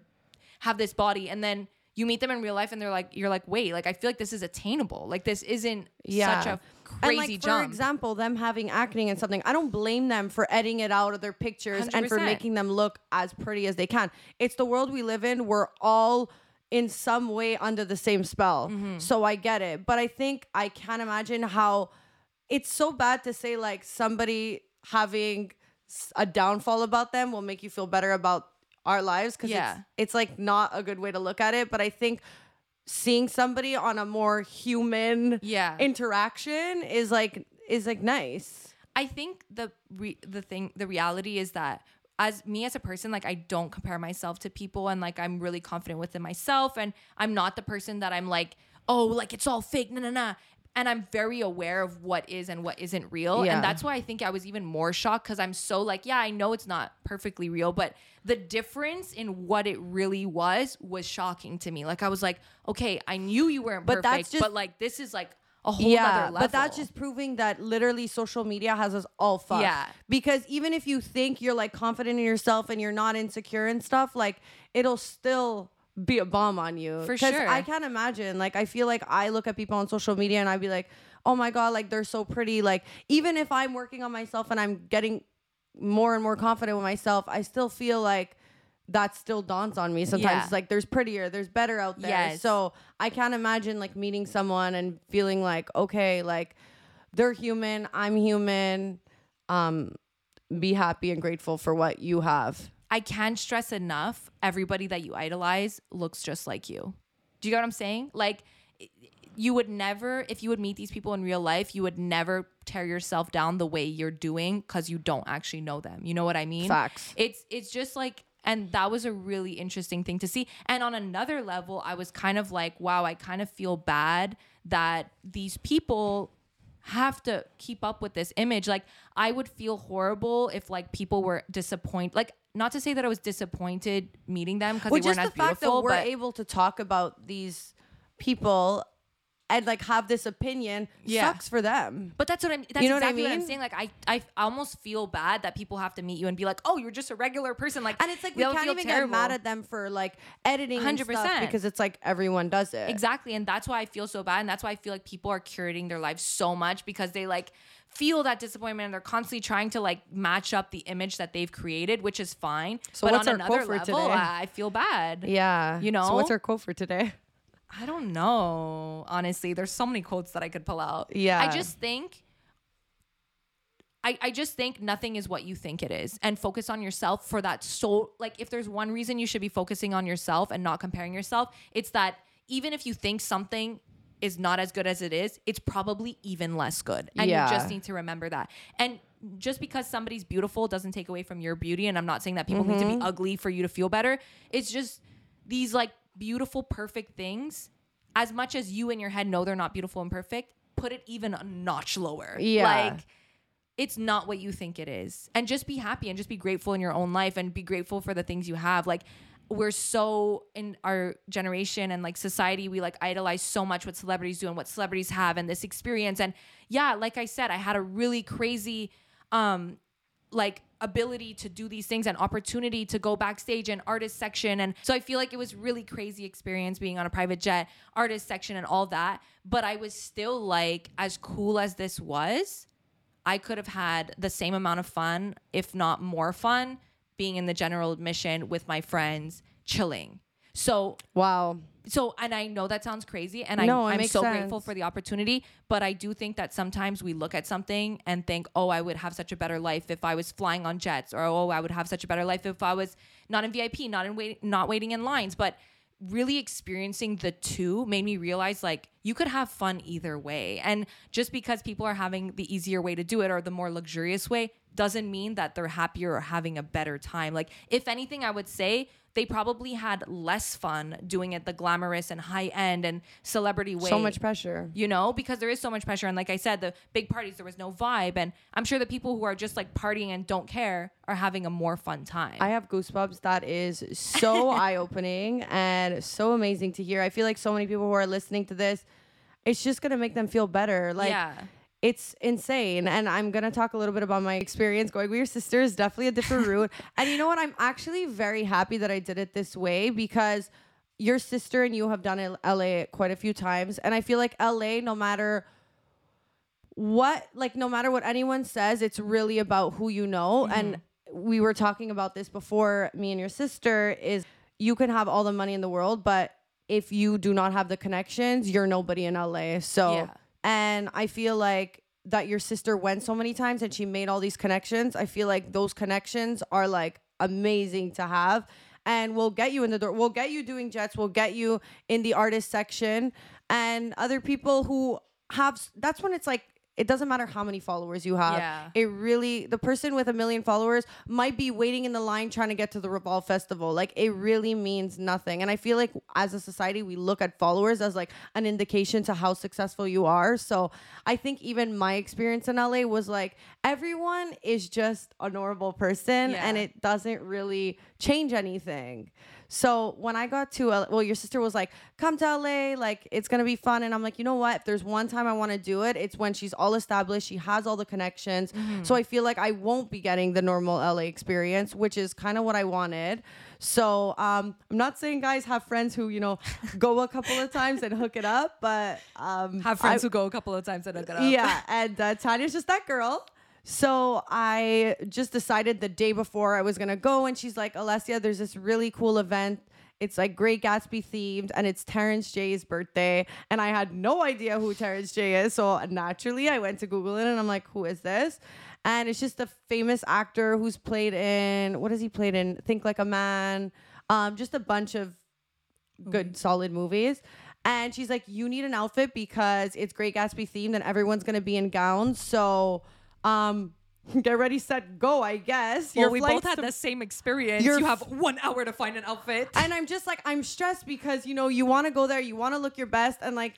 have this body. And then you meet them in real life and they're like, you're like, wait, like I feel like this is attainable. Like this isn't Yeah. such a And crazy like for example, them having acne and something, I don't blame them for editing it out of their pictures and for making them look as pretty as they can. It's the world we live in. We're all in some way under the same spell. Mm-hmm. So I get it. But I think I can't imagine how it's so bad to say like somebody having a downfall about them will make you feel better about our lives because Yeah. it's, it's like not a good way to look at it. But I think seeing somebody on a more human Yeah. interaction is like is like nice. I think the re- the thing the reality is that as me as a person like I don't compare myself to people and like I'm really confident within myself and I'm not the person that I'm like oh like it's all fake no no no and I'm very aware of what is and what isn't real Yeah. and that's why I think I was even more shocked cuz I'm so like yeah I know it's not perfectly real but the difference in what it really was was shocking to me like I was like okay I knew you weren't But perfect that's just- but like this is like a whole yeah, other level but that's just proving that literally social media has us all fucked. Yeah. Because even if you think you're like confident in yourself and you're not insecure and stuff, like it'll still be a bomb on you. For sure. I can't imagine. Like I feel like I look at people on social media and I'd be like, oh my God, like they're so pretty. Like even if I'm working on myself and I'm getting more and more confident with myself, I still feel like that still dawns on me sometimes. Yeah. It's like there's prettier, there's better out there. Yes. So I can't imagine like meeting someone and feeling like, okay, like they're human, I'm human. Um, be happy and grateful for what you have. I can't stress enough everybody that you idolize looks just like you. Do you get what I'm saying? Like you would never if you would meet these people in real life, you would never tear yourself down the way you're doing cuz you don't actually know them. You know what I mean? Facts. It's it's just like and that was a really interesting thing to see. And on another level, I was kind of like, wow, I kind of feel bad that these people have to keep up with this image. Like I would feel horrible if like people were disappointed. Like not to say that I was disappointed meeting them because Well, they weren't just as the fact that beautiful, we're but able to talk about these people and like have this opinion Yeah. sucks for them. But that's what I'm. That's You know what I exactly what, I'm saying. Like I, I almost feel bad that people have to meet you and be like, "Oh, you're just a regular person." Like, And it's like we can't even terrible. get mad at them for like editing 100%. because it's like everyone does it. Exactly. And that's why I feel so bad. And that's why I feel like people are curating their lives so much because they like feel that disappointment and they're constantly trying to like match up the image that they've created, which is fine. So but what's on our another quote for level, today? I I feel bad. Yeah. You know? So what's our quote for today? I don't know. Honestly, there's so many quotes that I could pull out. Yeah. I just think I, I just think nothing is what you think it is and focus on yourself for that so like if there's one reason you should be focusing on yourself and not comparing yourself it's that even if you think something is not as good as it is it's probably even less good and Yeah. you just need to remember that and just because somebody's beautiful doesn't take away from your beauty and i'm not saying that people need to be mm-hmm. ugly for you to feel better it's just these like beautiful perfect things as much as you in your head know they're not beautiful and perfect put it even a notch lower Yeah. like it's not what you think it is. And just be happy and just be grateful in your own life and be grateful for the things you have. Like we're so in our generation and like society, we like idolize so much what celebrities do and what celebrities have and this experience. And yeah, like I said, I had a really crazy um like ability to do these things and opportunity to go backstage and artist section and so i feel like it was really crazy experience being on a private jet artist section and all that but i was still like as cool as this was I could have had the same amount of fun, if not more fun, being in the general admission with my friends, chilling. So, Wow. So, and I know that sounds crazy, and No, I, i'm so grateful for the opportunity. But I do think that sometimes we look at something and think, oh, I would have such a better life if I was flying on jets, or oh, I would have such a better life if I was not in VIP, not in wait, not waiting in lines. But really experiencing the two made me realize like you could have fun either way. And just because people are having the easier way to do it or the more luxurious way doesn't mean that they're happier or having a better time. Like if anything, I would say they probably had less fun doing it the glamorous and high end and celebrity way So much pressure. you know, because there is so much pressure. And like I said, the big parties, there was no vibe. And I'm sure the people who are just like partying and don't care are having a more fun time. I have goosebumps. That is so eye opening and so amazing to hear. I feel like so many people who are listening to this, it's just gonna make them feel better. Like Yeah. It's insane. And I'm gonna talk a little bit about my experience going with your sister is definitely a different route. And you know what? I'm actually very happy that I did it this way because your sister and you have done it LA quite a few times. And I feel like LA, no matter what like no matter what anyone says it's really about who you know mm-hmm. and we were talking about this before me and your sister is you can have all the money in the world but if you do not have the connections you're nobody in LA so Yeah. And I feel like that your sister went so many times and she made all these connections. I feel like those connections are like amazing to have and we'll get you in the door. We'll get you doing jets. We'll get you in the artist section and other people who have that's when it's like it doesn't matter how many followers you have. Yeah. It really the person with a million followers might be waiting in the line trying to get to the Revolve Festival. Like it really means nothing. And I feel like as a society we look at followers as like an indication to how successful you are. So I think even my experience in LA was like everyone is just a normal person Yeah. and it doesn't really change anything. So when I got to L- well, your sister was like, "Come to LA, like it's gonna be fun," and I'm like, you know what? If there's one time I want to do it, it's when she's all established, she has all the connections. So I feel like I won't be getting the normal LA experience, which is kind of what I wanted. So um, I'm not saying guys have friends who you know go a couple of times and hook it up, but um, Have friends I- who go a couple of times and hook it up. yeah, and uh, Tanya's just that girl. So I just decided the day before I was gonna go, and she's like, Alessia, there's this really cool event. It's like Great Gatsby themed, and it's Terrence J's birthday. And I had no idea who Terrence J is, so naturally I went to Google it, and I'm like, who is this? And it's just a famous actor who's played in what has he played in? Think Like a Man, um, just a bunch of good solid movies. And she's like, you need an outfit because it's Great Gatsby themed and everyone's gonna be in gowns. So, um, get ready, set, go. I guess. Well, Your we both had to- the same experience. Your You have one hour to find an outfit. and I'm just like, I'm stressed because you know you want to go there, you want to look your best, and like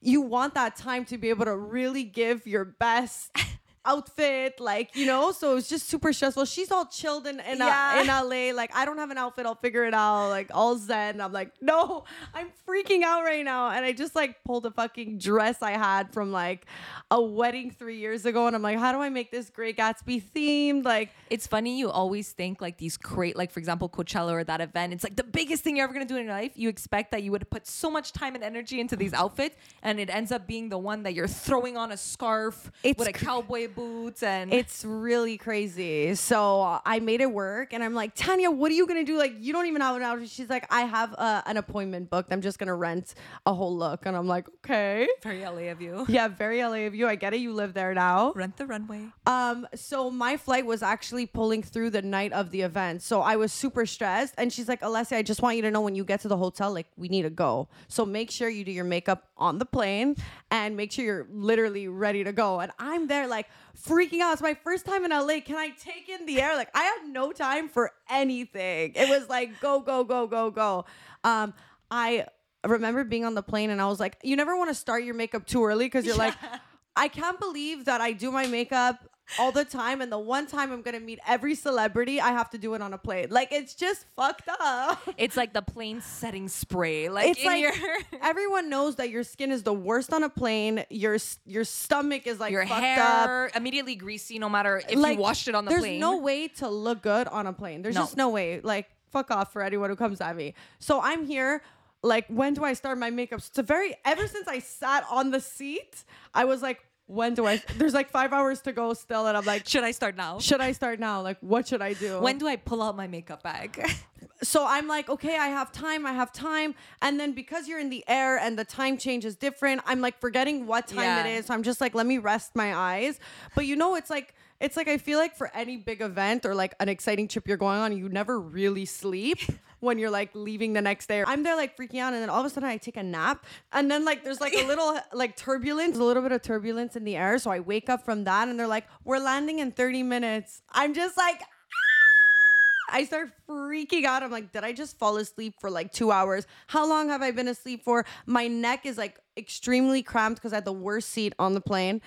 you want that time to be able to really give your best. outfit like you know so it's just super stressful she's all chilled in in, uh, Yeah. in la like i don't have an outfit i'll figure it out like all zen i'm like no i'm freaking out right now and i just like pulled a fucking dress i had from like a wedding three years ago and i'm like how do i make this great gatsby themed like It's funny, you always think like these great, like for example, Coachella or that event, it's like the biggest thing you're ever gonna do in your life. You expect that you would put so much time and energy into these outfits, and it ends up being the one that you're throwing on a scarf It's with a cr- cowboy boots and It's really crazy. So I made it work, and I'm like, Tanya, what are you gonna do? Like, you don't even have an outfit. She's like, I have uh, an appointment booked. I'm just gonna rent a whole look, and I'm like, okay. very LA of you. Yeah, very LA of you. I get it. You live there now. Rent the runway. Um, so my flight was actually pulling through the night of the event. So I was super stressed. And she's like, Alessia, I just want you to know when you get to the hotel, like we need to go. So make sure you do your makeup on the plane and make sure you're literally ready to go. And I'm there like freaking out. It's my first time in LA. Can I take in the air? Like I had no time for anything. It was like go, go, go, go, go. Um, I remember being on the plane and I was like, you never want to start your makeup too early because you're like, I can't believe that I do my makeup all the time and the one time I'm gonna meet every celebrity, I have to do it on a plane. Like it's just fucked up. It's like the plane setting spray. Like It's in like your everyone knows that your skin is the worst on a plane. Your your stomach is like your fucked up. hair immediately greasy no matter if like you washed it on the there's plane. There's no way to look good on a plane. There's No. just no way. Like fuck off for anyone who comes at me. So I'm here. Like when do I start my makeup? It's a very ever since I sat on the seat, I was like, when do I? There's like five hours to go still, and I'm like, Should I start now? should I start now? Like, what should I do? When do I pull out my makeup bag? so I'm like, okay, I have time, I have time. And then because you're in the air and the time change is different, I'm like forgetting what time Yeah. it is. So I'm just like, let me rest my eyes. But you know, it's like, it's like I feel like for any big event or like an exciting trip you're going on, you never really sleep when you're like leaving the next day. I'm there like freaking out, and then all of a sudden I take a nap, and then like there's like a little like turbulence, a little bit of turbulence in the air. So I wake up from that, and they're like, "We're landing in 30 minutes." I'm just like. Ah! I start freaking out. I'm like, did I just fall asleep for like two hours? How long have I been asleep for? My neck is like extremely cramped because I had the worst seat on the plane.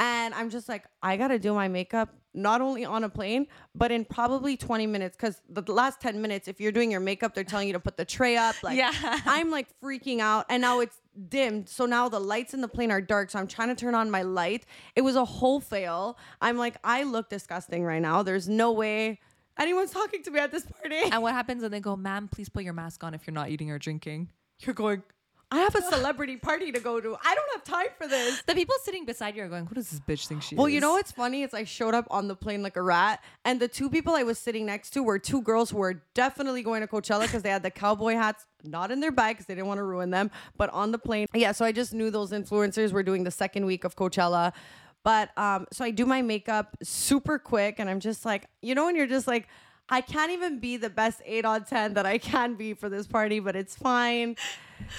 And I'm just like, I gotta do my makeup not only on a plane, but in probably 20 minutes. Cause the last 10 minutes, if you're doing your makeup, they're telling you to put the tray up. Like, Yeah. I'm like freaking out. And now it's dimmed. So now the lights in the plane are dark. So I'm trying to turn on my light. It was a whole fail. I'm like, I look disgusting right now. There's no way anyone's talking to me at this party. and what happens when they go, ma'am, please put your mask on if you're not eating or drinking? You're going, I have a celebrity party to go to. I don't have time for this. the people sitting beside you are going, who does this bitch think she Well, is? you know what's funny? It's I showed up on the plane like a rat, and the two people I was sitting next to were two girls who were definitely going to Coachella because they had the cowboy hats not in their bag because they didn't want to ruin them, but on the plane. Yeah, so I just knew those influencers were doing the second week of Coachella. But um, so I do my makeup super quick, and I'm just like, you know, when you're just like, I can't even be the best eight on ten that I can be for this party, but it's fine.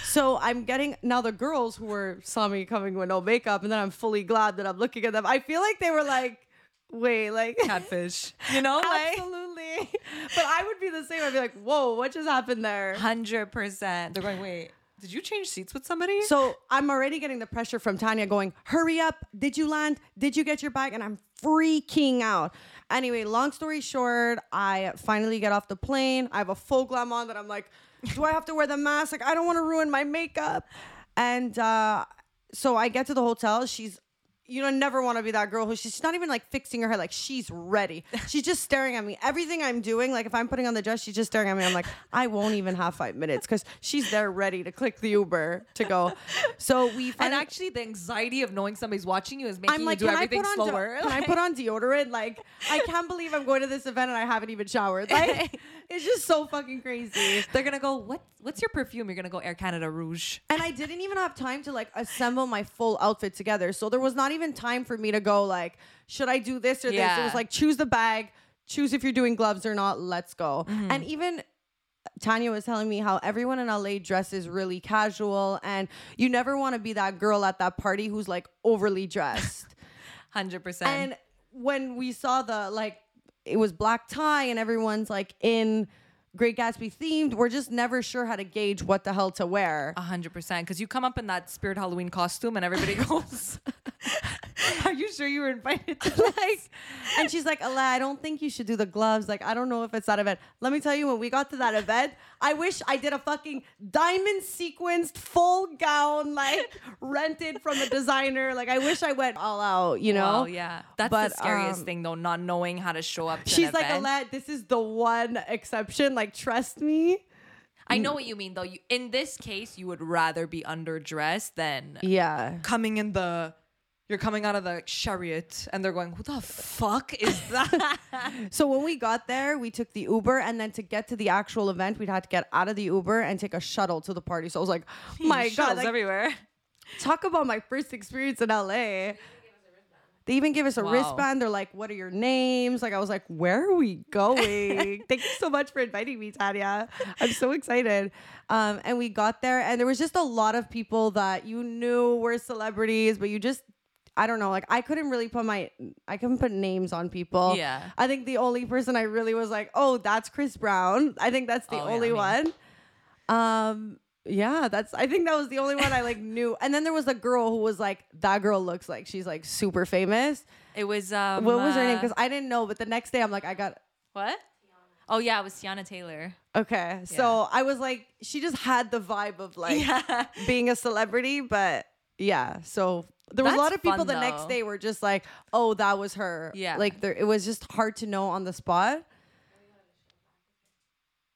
So I'm getting now the girls who were saw me coming with no makeup, and then I'm fully glad that I'm looking at them. I feel like they were like, wait, like Catfish. You know, like absolutely. but I would be the same. I'd be like, whoa, what just happened there? hundred percent. They're going, wait, did you change seats with somebody? So I'm already getting the pressure from Tanya going, hurry up. Did you land? Did you get your bag? And I'm freaking out. Anyway, long story short, I finally get off the plane. I have a full glam on that I'm like, do I have to wear the mask? Like, I don't want to ruin my makeup. And uh, so I get to the hotel. She's you don't never want to be that girl who she's not even like fixing her hair. Like she's ready. She's just staring at me. Everything I'm doing, like if I'm putting on the dress, she's just staring at me. I'm like, I won't even have five minutes because she's there ready to click the Uber to go. So we and actually, the anxiety of knowing somebody's watching you is making I'm like, you do I everything put on de- slower. can I put on deodorant? Like I can't believe I'm going to this event and I haven't even showered. Like it's just so fucking crazy. They're gonna go. What? What's your perfume? You're gonna go Air Canada Rouge. And I didn't even have time to like assemble my full outfit together. So there was not even time for me to go like, should I do this or this? It was like choose the bag, choose if you're doing gloves or not, let's go. Mm-hmm. And even Tanya was telling me how everyone in LA dresses really casual and you never want to be that girl at that party who's like overly dressed. Hundred percent. and when we saw the like it was black tie and everyone's like in Great Gatsby themed, we're just never sure how to gauge what the hell to wear. A hundred percent. Because you come up in that spirit Halloween costume and everybody goes, Are you sure you were invited to this? like and she's like Allah, I don't think you should do the gloves like I don't know if it's that event let me tell you when we got to that event I wish I did a fucking diamond sequenced full gown like rented from a designer like I wish I went all out you know Wow, yeah. That's But, the scariest um, thing though, not knowing how to show up to she's an like event. Alette this is the one exception like trust me I know what you mean though. You, in this case, you would rather be underdressed than yeah coming in the you're coming out of the chariot and they're going, Who the fuck is that? so when we got there we took the Uber and then to get to the actual event we'd had to get out of the Uber and take a shuttle to the party so I was like my god like, everywhere. talk about my first experience in LA. They even give us a Wow. wristband. They're like, "What are your names?" Like I was like, "Where are we going?" Thank you so much for inviting me, Tanya. I'm so excited. Um, and we got there, and there was just a lot of people that you knew were celebrities, but you just, I don't know, like I couldn't really put my, I couldn't put names on people. Yeah. I think the only person I really was like, "Oh, that's Chris Brown." I think that's the Oh, yeah, only me. one. Um, yeah, that's. I think that was the only one I like knew. And then there was a girl who was like, that girl looks like she's like super famous. It was um what was her name? uh, Because I didn't know. But the next day, I'm like, I got. what? Oh yeah, it was Teyana Taylor. Okay, so I was like, she just had the vibe of like yeah. being a celebrity, but yeah. So there was a lot of people fun, the next though. day were just like, oh, that was her. Yeah. like there, it was just hard to know on the spot.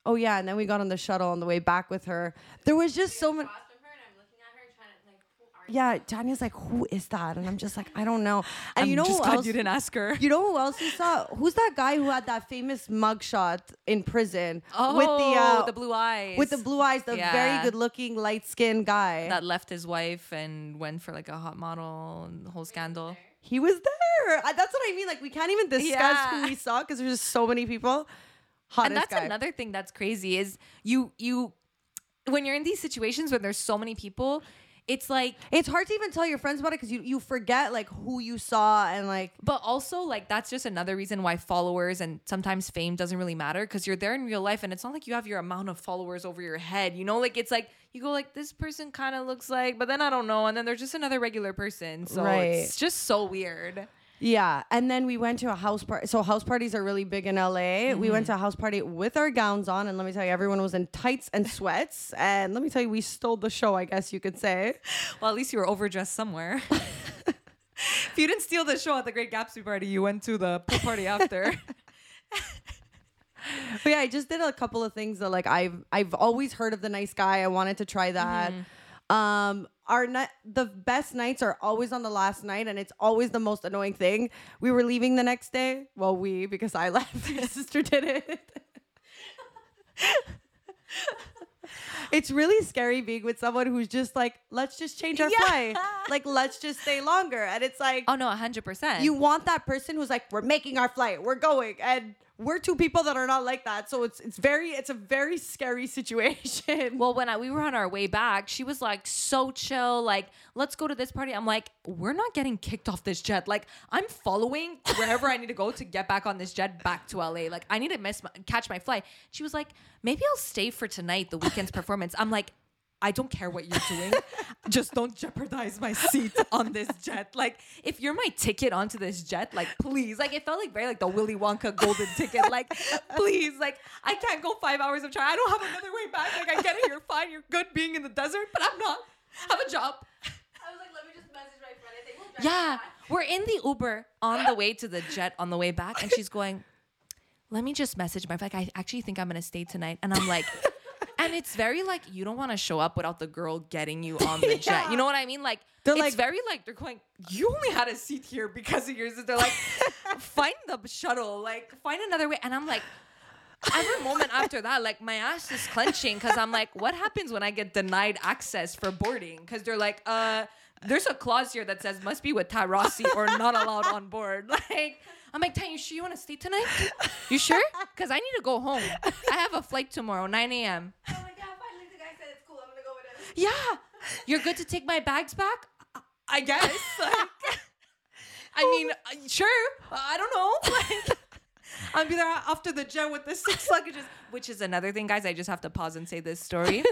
Oh yeah, and then we got on the shuttle on the way back with her. There was just so many. Across from her, and I'm looking at her, trying to like, who are you? Yeah, Tanya's like, who is that? And I'm just like, I don't know. And I'm you know just who glad else? you didn't ask her. You know who else you saw? Who's that guy who had that famous mugshot in prison Oh, with the uh, the blue eyes. with the blue eyes, the Yeah. very good-looking, light-skinned guy? that left his wife and went for like a hot model and the whole scandal. he was there. I, that's what I mean. Like we can't even discuss Yeah. who we saw because there's just so many people. Hottest and that's guy. another thing that's crazy is you you when you're in these situations when there's so many people, it's like It's hard to even tell your friends about it because you you forget like who you saw and like but also like that's just another reason why followers and sometimes fame doesn't really matter because you're there in real life and it's not like you have your amount of followers over your head you know like it's like you go like this person kind of looks like but then i don't know and then they're just another regular person so Right. it's just so weird Yeah, and then we went to a house party. So house parties are really big in LA. We went mm-hmm. to a house party with our gowns on, and let me tell you, everyone was in tights and sweats. And let me tell you, we stole the show. I guess you could say. well at least you were overdressed somewhere if you didn't steal the show at the great gatsby party you went to the pool party after But yeah, I just did a couple of things that like I've I've always heard of the nice guy. I wanted to try that. Mm-hmm. Um, our night, the best nights are always on the last night, and it's always the most annoying thing. We were leaving the next day. Well, we because I left. Your sister did it. it's really scary being with someone who's just like, let's just change our Yeah. flight. Like, let's just stay longer. And it's like, Oh no, hundred percent. you want that person who's like, we're making our flight, we're going. And we're two people that are not like that. So it's it's very it's a very scary situation. Well, when I, we were on our way back, she was like so chill, like let's go to this party. I'm like, we're not getting kicked off this jet. Like I'm following wherever I need to go to get back on this jet back to LA. Like I need to miss my, catch my flight. She was like, maybe I'll stay for tonight, the weekend's performance. I'm like. I don't care what you're doing. Just don't jeopardize my seat on this jet. Like, if you're my ticket onto this jet, like, please. Like, it felt like very like the Willy Wonka golden ticket. Like, please. Like, I can't go five hours of travel. I don't have another way back. Like, I get it. You're fine. You're good being in the desert, but I'm not. Have a job. I was like, let me just message my friend. I think we'll drive Yeah. We're in the Uber on the way to the jet on the way back, and she's going, Let me just message my friend. like, I actually think I'm gonna stay tonight. And I'm like, and it's very like you don't want to show up without the girl getting you on the jet. You know what I mean? Like They're it's like- very like they're going, You only had a seat here because of yours. They're like, find the shuttle, like find another way. And I'm like, every moment after that, like my ass is clenching because I'm like, what happens when I get denied access for boarding? Because they're like, uh, there's a clause here that says must be with Ty Rossi or not allowed on board. Like, I'm like, Ty, you sure you want to stay tonight? You sure? Because I need to go home. I have a flight tomorrow, 9 a.m. I'm like, yeah, fine. The guy said, it's cool. I'm gonna go with him. Yeah, you're good to take my bags back. I- I guess. Like, I mean, uh, sure. I don't know. Like, I'll be there after the jet with the six luggages, which is another thing, guys. I just have to pause and say this story.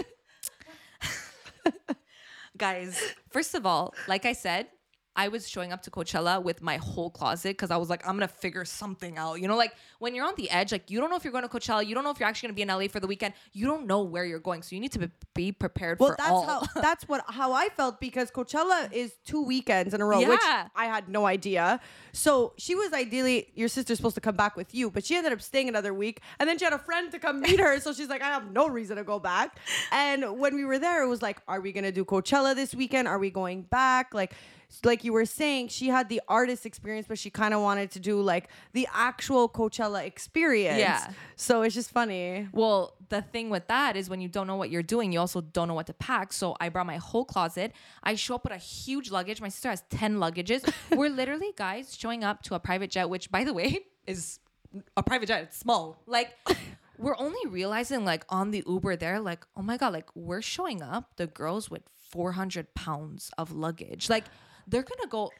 Guys, first of all, like I said, I was showing up to Coachella with my whole closet because I was like, I'm gonna figure something out. You know, like when you're on the edge, like you don't know if you're going to Coachella, you don't know if you're actually gonna be in LA for the weekend, you don't know where you're going, so you need to be, prepared Well, for that's all. how that's what how I felt because Coachella is two weekends in a row, which I had no idea. So she was ideally your sister's supposed to come back with you, but she ended up staying another week, and then she had a friend to come meet her. So she's like, I have no reason to go back. And when we were there, it was like, Are we gonna do Coachella this weekend? Are we going back? Like. Like you were saying, she had the artist experience, but she kind of wanted to do like the actual Coachella experience. Yeah. So it's just funny. Well, the thing with that is when you don't know what you're doing, you also don't know what to pack. So I brought my whole closet. I show up with a huge luggage. My sister has 10 luggages. We're literally, guys, showing up to a private jet, which, by the way, is a private jet. It's small. Like, we're only realizing, like, on the Uber there, like, oh my God, like, we're showing up, the girls with 400 pounds of luggage. Like, they're to go,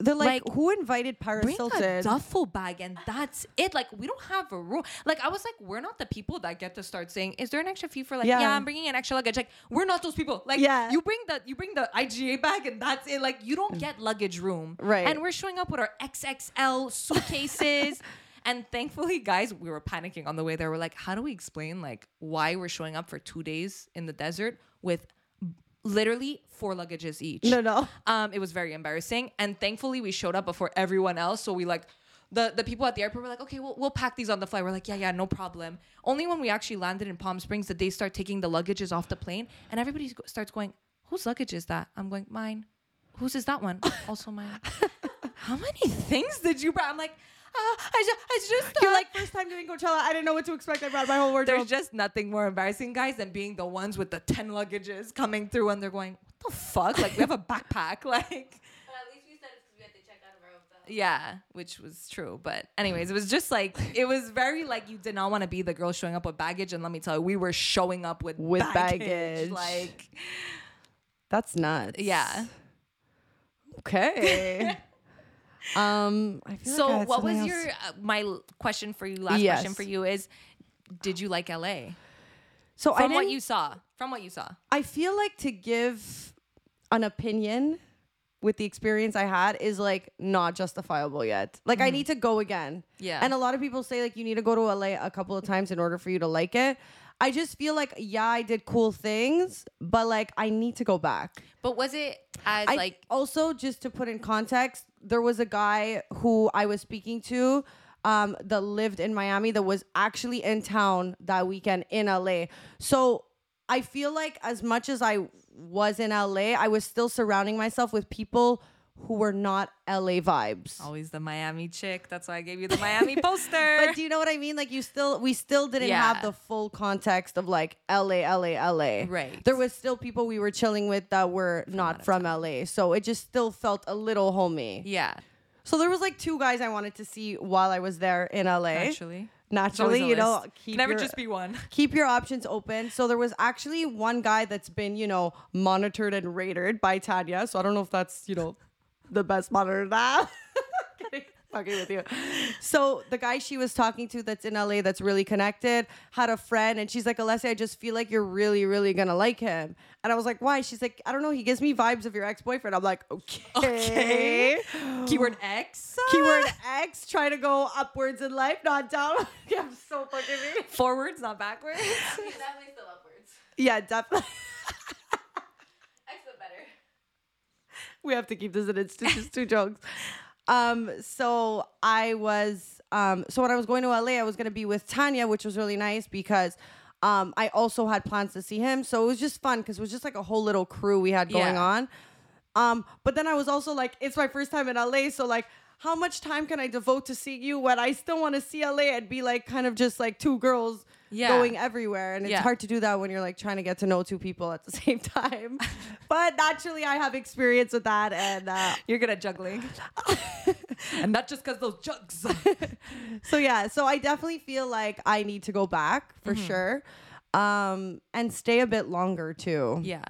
They're like, who invited Paris bring a Hilton? duffel bag and that's it. Like we don't have a rule. Like I was like, we're not the people that get to start saying, "Is there an extra fee for like?" Yeah. Yeah, I'm bringing an extra luggage. Like we're not those people. Like Yeah. you bring the you bring the IGA bag and that's it. Like you don't mm. get luggage room. Right. And we're showing up with our XXL suitcases. And thankfully, guys, we were panicking on the way there. We're like, how do we explain like why we're showing up for two days in the desert with literally four luggages each? No, no. Um, it was very embarrassing, and thankfully we showed up before everyone else. So we like the the people at the airport were like, okay, we'll we'll pack these on the flight. We're like, yeah, yeah, no problem. Only when we actually landed in Palm Springs did they start taking the luggages off the plane, and everybody go- starts going, whose luggage is that? I'm going, mine. Whose is that one? also mine. How many things did you bring? I'm like, I just, I just. You're like first time doing Coachella. I didn't know what to expect. I brought my whole wardrobe. there's just nothing more embarrassing, guys, than being the ones with the ten luggages coming through, and they're going, what the fuck? Like we have a backpack, like. But at least we said it's because we had to check out of our hotel. Yeah, which was true. But anyways, it was just like it was very like you did not want to be the girl showing up with baggage, and let me tell you, we were showing up with With baggage. baggage. Like That's nuts. yeah. Okay. um. I feel So like I what was something your uh, my question for you? Last Yes. question for you is, did you like LA? So I From what didn't- you saw, from what you saw. I feel like to give an opinion with the experience I had is like not justifiable yet. Like I need to go again. Mm-hmm. Yeah. And a lot of people say like you need to go to LA a couple of times in order for you to like it. I just feel like yeah, I did cool things, but like I need to go back. But was it as I like also just to put in context, there was a guy who I was speaking to um, that lived in Miami that was actually in town that weekend in LA. So I feel like as much as I was in LA, I was still surrounding myself with people who were not LA vibes. Always the Miami chick. That's why I gave you the Miami poster. But do you know what I mean? Like you still, we still didn't Yeah. have the full context of like LA, LA, LA. Right. There was still people we were chilling with that were not from LA, so it just still felt a little homey. yeah, So there was like two guys I wanted to see while I was there in LA. actually. Naturally, you know, keep never your, just be one. keep your options open. So there was actually one guy that's been, you know, monitored and rated by Tanya. So I don't know if that's, you know, the best monitor that. Kidding. Fucking with you. So the guy she was talking to that's in LA that's really connected had a friend and she's like, Alessia, I just feel like you're really, really gonna like him. And I was like, why? She's like, I don't know, he gives me vibes of your ex-boyfriend. I'm like, okay. Okay. Keyword X. Keyword X, try to go upwards in life, not down. I'm so fucking me. Forwards, not backwards. definitely still upwards. Yeah, definitely. X but better. We have to keep this in it's two, just two jokes. Um, so I was um, so when I was going to LA, I was gonna be with Tanya, which was really nice because um, I also had plans to see him. So it was just fun because it was just like a whole little crew we had going Yeah. on. Um, but then I was also like, it's my first time in LA, so like. How much time can I devote to seeing you when I still want to see LA and be like kind of just like two girls Yeah. going everywhere? And it's Yeah. hard to do that when you're like trying to get to know two people at the same time. but naturally, I have experience with that, and uh, You're good at juggling. and not just because those jugs. so yeah so i definitely feel like i need to go back for Mm-hmm. sure um and stay a bit longer too yeah.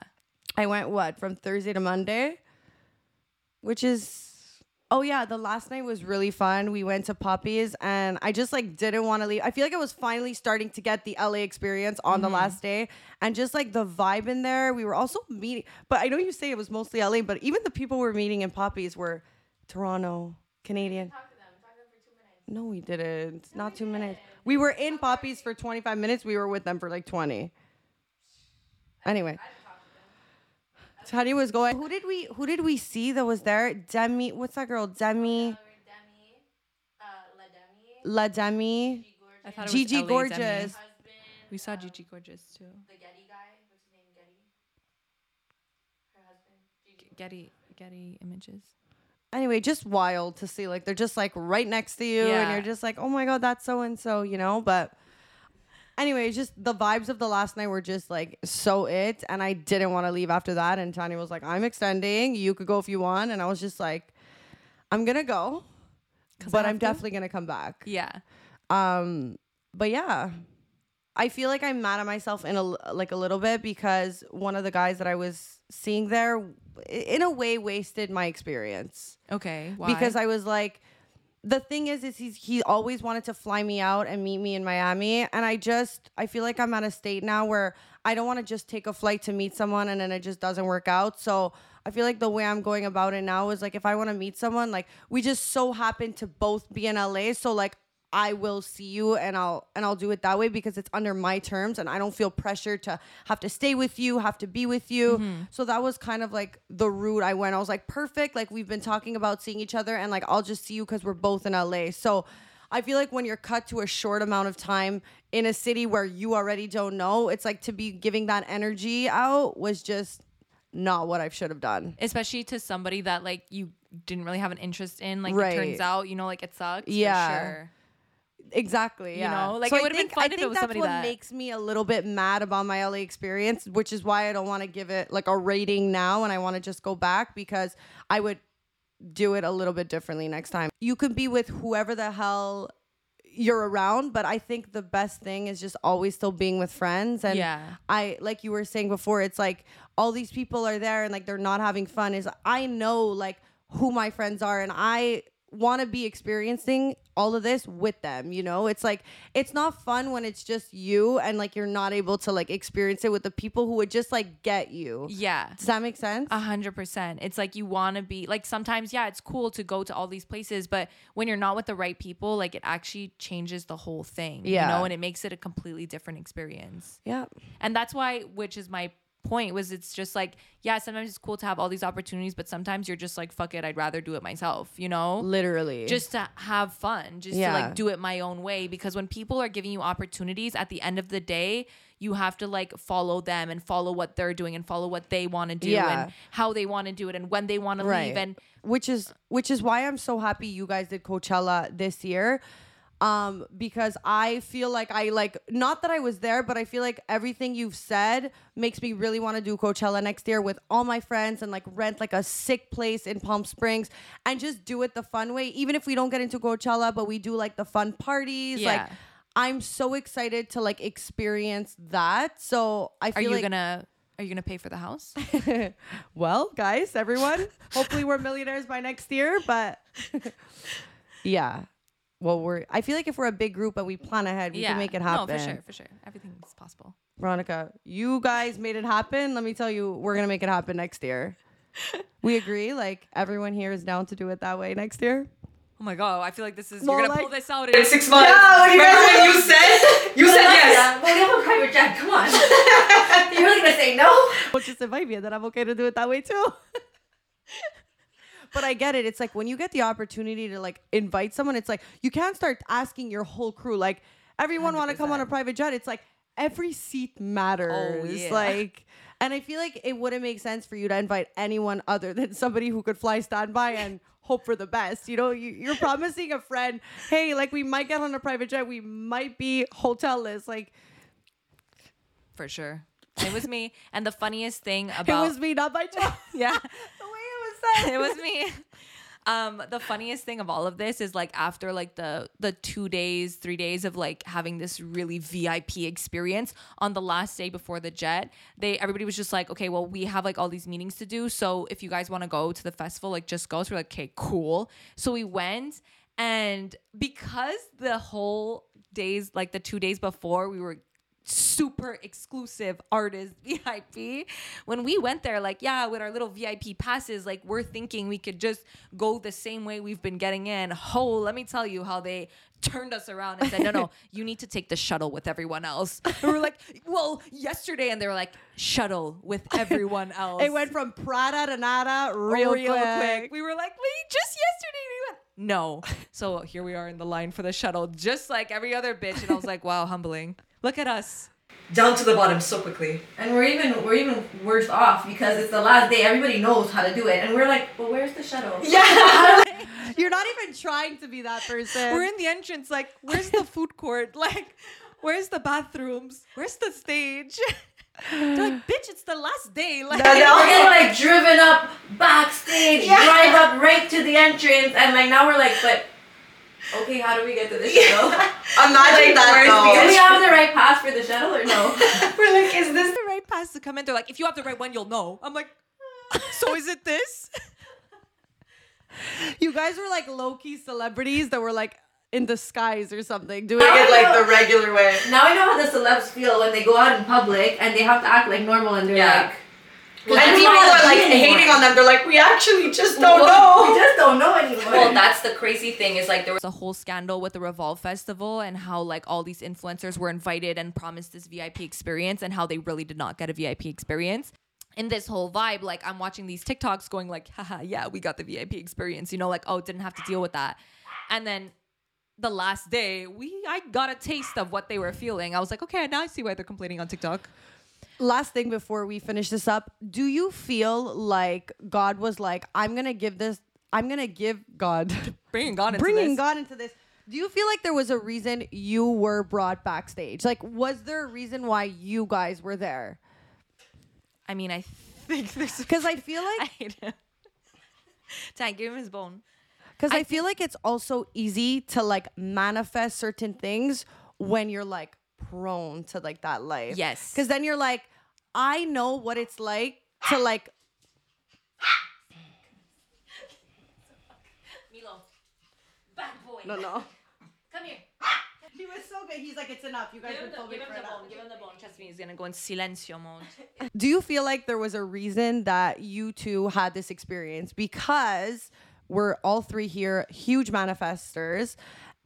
i went what from thursday to monday which is oh yeah the last night was really fun we went to poppies and i just like didn't want to leave i feel like i was finally starting to get the la experience on Mm-hmm. the last day and just like the vibe in there we were also meeting but i know you say it was mostly la but even the people we're meeting in poppies were toronto canadian Talk to them. Talk to them for two minutes. no, we didn't. Not two minutes. We were in Poppies for 25 minutes. We were with them for like 20. Anyway. Tanya was going. Who did we who did we see that was there? Demi, what's that girl? Demi, Demi, uh, La Demi, La Demi, I thought it was Gigi LA Gorgeous. husband, We saw Gigi Gorgeous too. the Getty guy. What's his name? Getty. Her husband. Gigi. Getty Getty images. Anyway, just wild to see. Like they're just like right next to you, and you're just like, oh my god, that's so and so, you know. But anyway, just the vibes of the last night were just like so it, and I didn't want to leave after that. And Tanya was like, I'm extending. You could go if you want, and I was just like, I'm gonna go, but I'm to? definitely gonna come back. Yeah. Um, but yeah, I feel like I'm mad at myself in a like a little bit because one of the guys that I was seeing there, in a way, wasted my experience Okay. Why? because I was like, the thing is, is he's he always wanted to fly me out and meet me in Miami, and I just I feel like I'm at a state now where I don't want to just take a flight to meet someone and then it just doesn't work out. So I feel like the way I'm going about it now is like if I want to meet someone, like we just so happen to both be in LA, so like I will see you and I'll and I'll do it that way because it's under my terms and I don't feel pressure to have to stay with you, have to be with you. Mm-hmm. So that was kind of like the route I went. I was like, perfect. Like we've been talking about seeing each other and like I'll just see you because we're both in LA. So I feel like when you're cut to a short amount of time in a city where you already don't know, it's like to be giving that energy out was just not what I should have done. especially to somebody that like you didn't really have an interest in. Like Right. it turns out, you know, like it sucks. Yeah. Exactly. You Yeah. know, like, So it I would've been think- fun I think that's what that- makes me a little bit mad about my LA experience, which is why I don't want to give it like a rating now, and I want to just go back because I would do it a little bit differently next time. You can be with whoever the hell you're around, but I think the best thing is just always still being with friends. And Yeah. I like you were saying before, it's like all these people are there and like they're not having fun. Is I know like who my friends are and I want to be experiencing all of this with them you know it's like it's not fun when it's just you and like you're not able to like experience it with the people who would just like get you Yeah. does that make sense A hundred percent. It's like you want to be like sometimes, yeah, it's cool to go to all these places, but when you're not with the right people, like it actually changes the whole thing. Yeah. You know, and it makes it a completely different experience. yeah And that's why, which is my point was it's just like yeah sometimes it's cool to have all these opportunities but sometimes you're just like fuck it i'd rather do it myself you know Literally. just to have fun just to like do it my own way because when people are giving you opportunities at the end of the day you have to like follow them and follow what they're doing and follow what they want to do Yeah. and how they want to do it and when they want to leave and which is which is why I'm so happy you guys did Coachella this year. Um, because I feel like I like not that I was there, but I feel like everything you've said makes me really want to do Coachella next year with all my friends and like rent like a sick place in Palm Springs and just do it the fun way. Even if we don't get into Coachella, but we do like the fun parties. Like Yeah. I'm so excited to like experience that. So I feel are you like gonna are you gonna pay for the house well, guys, everyone, hopefully we're millionaires by next year, but yeah. Well, we're I feel like if we're a big group and we plan ahead, we can make it happen. no for sure for sure everything is possible Veronica, you guys made it happen. Let me tell you, we're going to make it happen next year. we agree like everyone here is down to do it that way next year. oh my god i feel like this is Well, you're gonna like- pull this out in six months Yeah, what you Remember when you said you said yes Yeah, but we have a private jet. Come on. You're really gonna say no? Well, just invite me and then I'm okay to do it that way too. but I get it. It's like when you get the opportunity to like invite someone, it's like you can't start asking your whole crew. Like everyone want to come on a private jet. It's like every seat matters. Oh, yeah. Like, and I feel like it wouldn't make sense for you to invite anyone other than somebody who could fly standby and hope for the best. You know, you, you're promising a friend, hey, like we might get on a private jet, we might be hotelless. Like for sure it was me and the funniest thing about it was me, not by chance. yeah the way it was it was me. Um, the funniest thing of all of this is like after like the the two days, three days of like having this really VIP experience on the last day before the jet, they everybody was just like, okay, well, we have like all these meetings to do. So if you guys want to go to the festival, like just go. So we're like, okay, cool. So we went and because the whole days, like the two days before, we were super exclusive artist VIP. When we went there, like, yeah, with our little VIP passes, like, we're thinking we could just go the same way we've been getting in. Oh, let me tell you how they turned us around and said, no, no, you need to take the shuttle with everyone else. And we were like, well, yesterday. And they were like, shuttle with everyone else. It went from Prada to Nada real, quick. We were like, we just yesterday we went. No. So here we are in the line for the shuttle, just like every other bitch. And I was like, wow, humbling. Look at us. Down to the bottom so quickly. And we're even we're even worse off because it's the last day. Everybody knows how to do it, and we're like, but where's the shuttle? Yeah. You're not even trying to be that person. We're in the entrance, like, where's the food court? Like, where's the bathrooms? Where's the stage? They're like, bitch, it's the last day. Like, We're getting like driven up backstage, drive up right to the entrance, and like now we're like, but okay, how do we get to the shuttle? Imagine that do we though. have the right pass for the shuttle or no? we're like, is this the right pass to come in? They're like, if you have the right one, you'll know. I'm like, so is it this? you guys were like low key celebrities that were like in disguise or something doing Doing it it like the regular way. now I know how the celebs feel when they go out in public and they have to act like normal, and they're Yeah. like. And people are like anymore." hating on them. They're like, we actually just don't We know. We just don't know anymore. Well, that's the crazy thing is like there was a whole scandal with the Revolve Festival and how like all these influencers were invited and promised this VIP experience and how they really did not get a VIP experience. In this whole vibe, like I'm watching these TikToks going like, haha, yeah, we got the VIP experience, you know, like, oh, didn't have to deal with that. And then the last day, we I got a taste of what they were feeling. I was like, okay, now I see why they're complaining on TikTok. Last thing before we finish this up do you feel like god was like i'm gonna give this i'm gonna give god Bringing God into bringing this. god into this do you feel like there was a reason you were brought backstage like was there a reason why you guys were there I mean, I think this because i feel like I hate him. Tank, give him his bone. Because I, feel like it's also easy to like manifest certain things when you're like prone to like that life. Yes. Because then you're like, I know what it's like to like. Milo, bad boy. No, no. Come here. He was so good. He's like, it's enough. You guys Give him, been the, filming give him for the enough." bone. Give him the bone. Trust me, he's gonna go in silencio mode. Do you feel like there was a reason that you two had this experience? Because we're all three here, huge manifestors.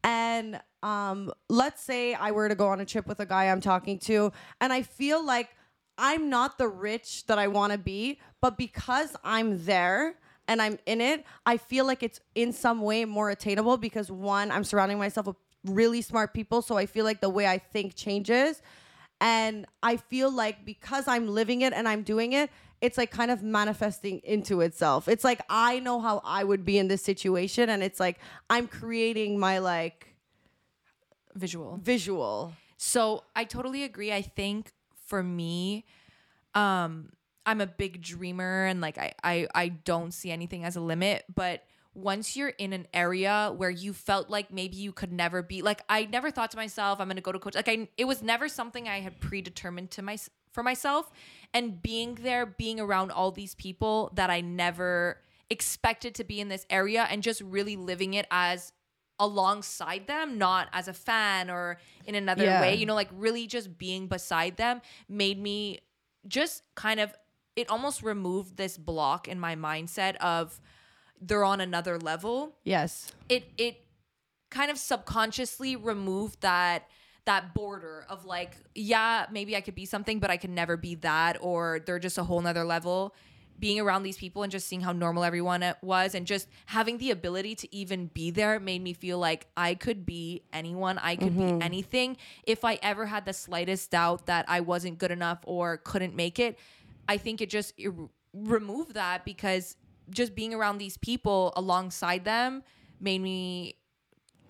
And um, let's say I were to go on a trip with a guy I'm talking to, and I feel like I'm not the rich that I want to be, but because I'm there and I'm in it, I feel like it's in some way more attainable because one, I'm surrounding myself with really smart people, so I feel like the way I think changes. And I feel like because I'm living it and I'm doing it, it's like kind of manifesting into itself. It's like I know how I would be in this situation and it's like I'm creating my like Visual. visual. So I totally agree. I think for me, um, I'm a big dreamer and like I, I I don't see anything as a limit. But once you're in an area where you felt like maybe you could never be like I never thought to myself, I'm gonna go to coach. Like I it was never something I had predetermined to my for myself. And being there, being around all these people that I never expected to be in this area and just really living it as alongside them, not as a fan or in another Yeah. way. You know, like really just being beside them made me just kind of, it almost removed this block in my mindset of they're on another level. Yes. It, it kind of subconsciously removed that that border of like yeah maybe i could be something but i could never be that or they're just a whole nother level. Being around these people and just seeing how normal everyone uh, was and just having the ability to even be there made me feel like i could be anyone. I could be mm-hmm. anything. If i ever had the slightest doubt that i wasn't good enough or couldn't make it i think it just it removed that because just being around these people alongside them made me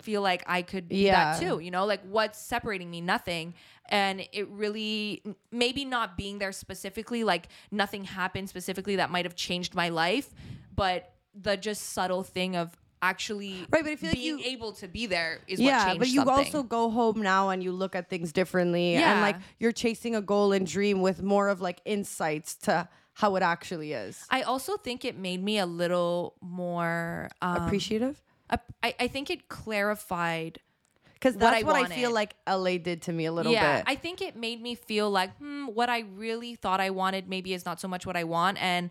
feel like I could be Yeah. that too. You know, like what's separating me? Nothing. And it really, maybe not being there specifically, like nothing happened specifically that might have changed my life, but the just subtle thing of actually Right, but I feel like being you- able to be there is what yeah, changed but you something. also go home now and you look at things differently, yeah. and like you're chasing a goal and dream with more of like insights to how it actually is. I also think it made me a little more um, Appreciative, I, I think it clarified because what that's I what I feel like LA did to me a little bit. yeah, bit. I think it made me feel like, hmm, what I really thought I wanted maybe is not so much what I want, and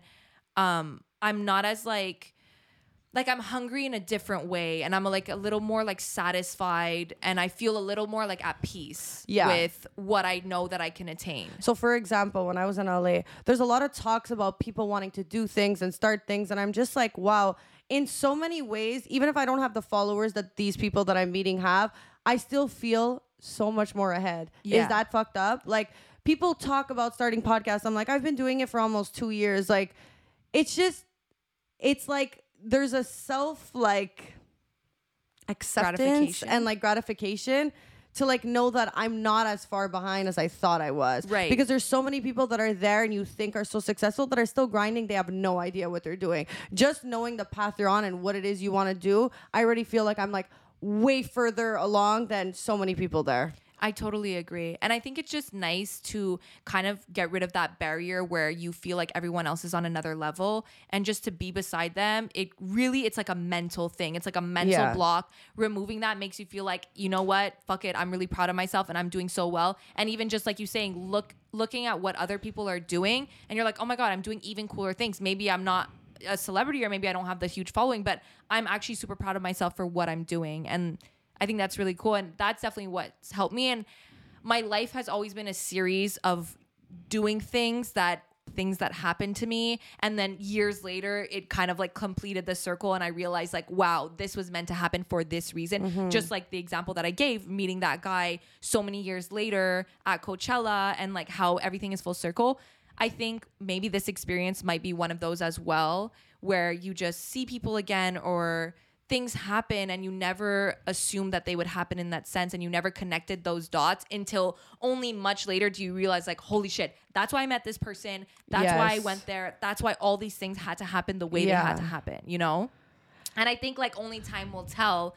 um, I'm not as like, like I'm hungry in a different way, and I'm like a little more like satisfied, and I feel a little more like at peace Yeah. with what I know that I can attain. So, for example, when I was in LA, there's a lot of talks about people wanting to do things and start things. And I'm just like, wow, in so many ways, even if I don't have the followers that these people that I'm meeting have, I still feel so much more ahead. Yeah. Is that fucked up? Like, people talk about starting podcasts. I'm like, I've been doing it for almost two years. Like, it's just, it's like there's a self, like, acceptance and like gratification to like know that I'm not as far behind as I thought I was. Right. Because there's so many people that are there and you think are so successful that are still grinding. They have no idea what they're doing. Just knowing the path you're on and what it is you want to do, I already feel like I'm like way further along than so many people there. I totally agree. And I think it's just nice to kind of get rid of that barrier where you feel like everyone else is on another level and just to be beside them. It really it's like a mental thing. It's like a mental Yeah. block. Removing that makes you feel like, you know what? Fuck it. I'm really proud of myself and I'm doing so well. And even just like you saying, look looking at what other people are doing and you're like, "Oh my god, I'm doing even cooler things. Maybe I'm not a celebrity or maybe I don't have the huge following, but I'm actually super proud of myself for what I'm doing." And I think that's really cool. And that's definitely what's helped me. And my life has always been a series of doing things that things that happened to me and then years later it kind of like completed the circle and i realized like wow this was meant to happen for this reason mm-hmm. just like the example that i gave meeting that guy so many years later at coachella and like how everything is full circle i think maybe this experience might be one of those as well where you just see people again or things happen and you never assumed that they would happen in that sense and you never connected those dots until only much later do you realize like holy shit that's why i met this person. That's why i went there. That's why all these things had to happen the way they had to happen you know? And i think like only time will tell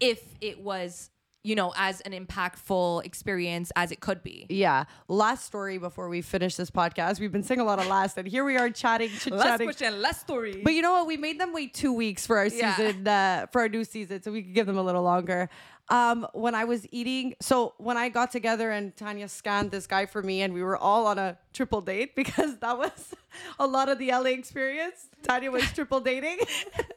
if it was you know as an impactful experience as it could be Yeah. Last story before we finish this podcast. We've been saying a lot of last, and here we are chatting, chatting. question less story But you know what? We made them wait two weeks for our Yeah. season, uh, for our new season, so we could give them a little longer. Um, when I was eating, so when I got together and Tanya scanned this guy for me, and we were all on a triple date because that was a lot of the LA experience. Tanya was triple dating.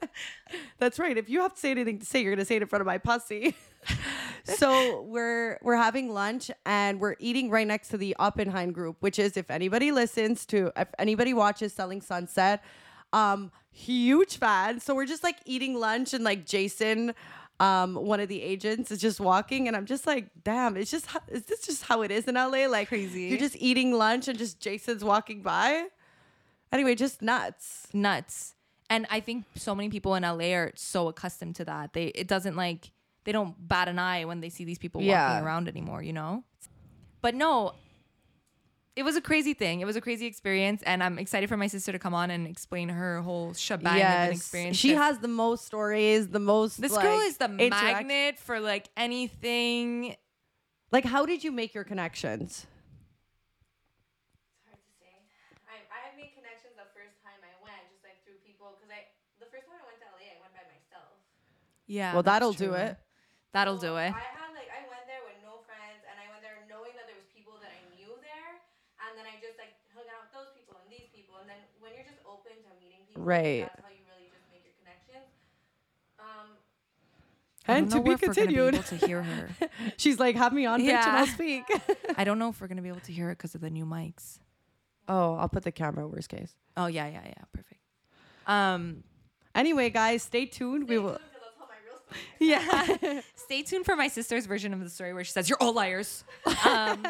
That's right. If you have to say anything to say, you're gonna say it in front of my pussy. so we're we're having lunch and we're eating right next to the Oppenheim group, which is if anybody listens to if anybody watches Selling Sunset, um, huge fan. So we're just like eating lunch and like Jason, um, one of the agents is just walking and I'm just like, damn, it's just is this just how it is in LA? Like Crazy. You're just eating lunch and just Jason's walking by. Anyway, just nuts. nuts. And I think so many people in LA are so accustomed to that. They it doesn't like they don't bat an eye when they see these people Yeah. walking around anymore, you know? But no, it was a crazy thing. It was a crazy experience and I'm excited for my sister to come on and explain her whole shebang of an experience. She 'cause has the most stories, the most. this like, girl is the interact- magnet for like anything Like, how did you make your connections? It's hard to say. I I made connections the first time Right. That's how you really just make your connections. Um, And to be if we're continued. Be able to hear her. She's like, have me on pitch and I'll speak. I don't know if we're gonna be able to hear it because of the new mics. oh, I'll put the camera worst case. Oh yeah, yeah, yeah. Perfect. Um, Anyway, guys, stay tuned. We will. because I'll tell my real story. yeah. Stay tuned for my sister's version of the story where she says you're all liars. Um, but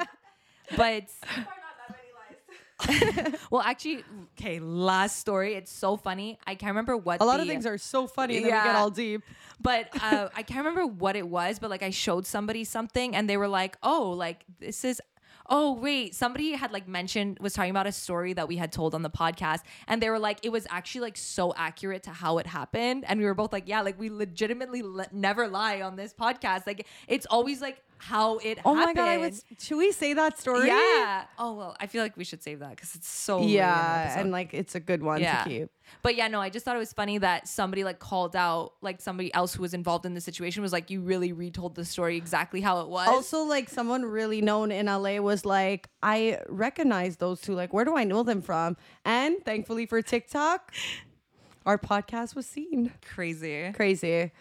Or not that many lies. well, actually, okay. Last story. It's so funny. I can't remember what A lot of things are so funny, and then we get all deep. but uh, I can't remember what it was. But like, I showed somebody something, and they were like, "Oh, like this is." Oh wait, somebody had like mentioned was talking about a story that we had told on the podcast, and they were like, it was actually like so accurate to how it happened, and we were both like, yeah, like we legitimately le- never lie on this podcast. Like it's always like how it Oh happened. my god, I was. Should we say that story? Yeah. Oh well, I feel like we should save that because it's so late in the Yeah, and like it's a good one Yeah. to keep. But yeah, no, I just thought it was funny that somebody like called out like somebody else who was involved in the situation was like, you really retold the story exactly how it was. Also, like someone really known in LA was like, I recognize those two. Like, where do I know them from? And thankfully for TikTok, our podcast was seen. crazy. Crazy.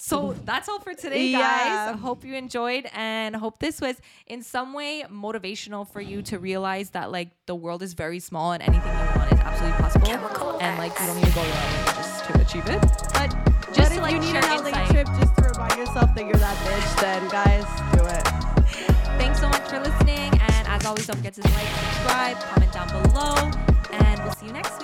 So that's all for today, guys. Yeah. I hope you enjoyed and hope this was in some way motivational for you to realize that like the world is very small and anything you want is absolutely possible. and like you don't need to go LA just to achieve it. But just But to if like you need share an LA trip just to remind yourself that you're that bitch, then guys, do it. Thanks so much for listening. And as always, don't forget to like, subscribe, comment down below, and we'll see you next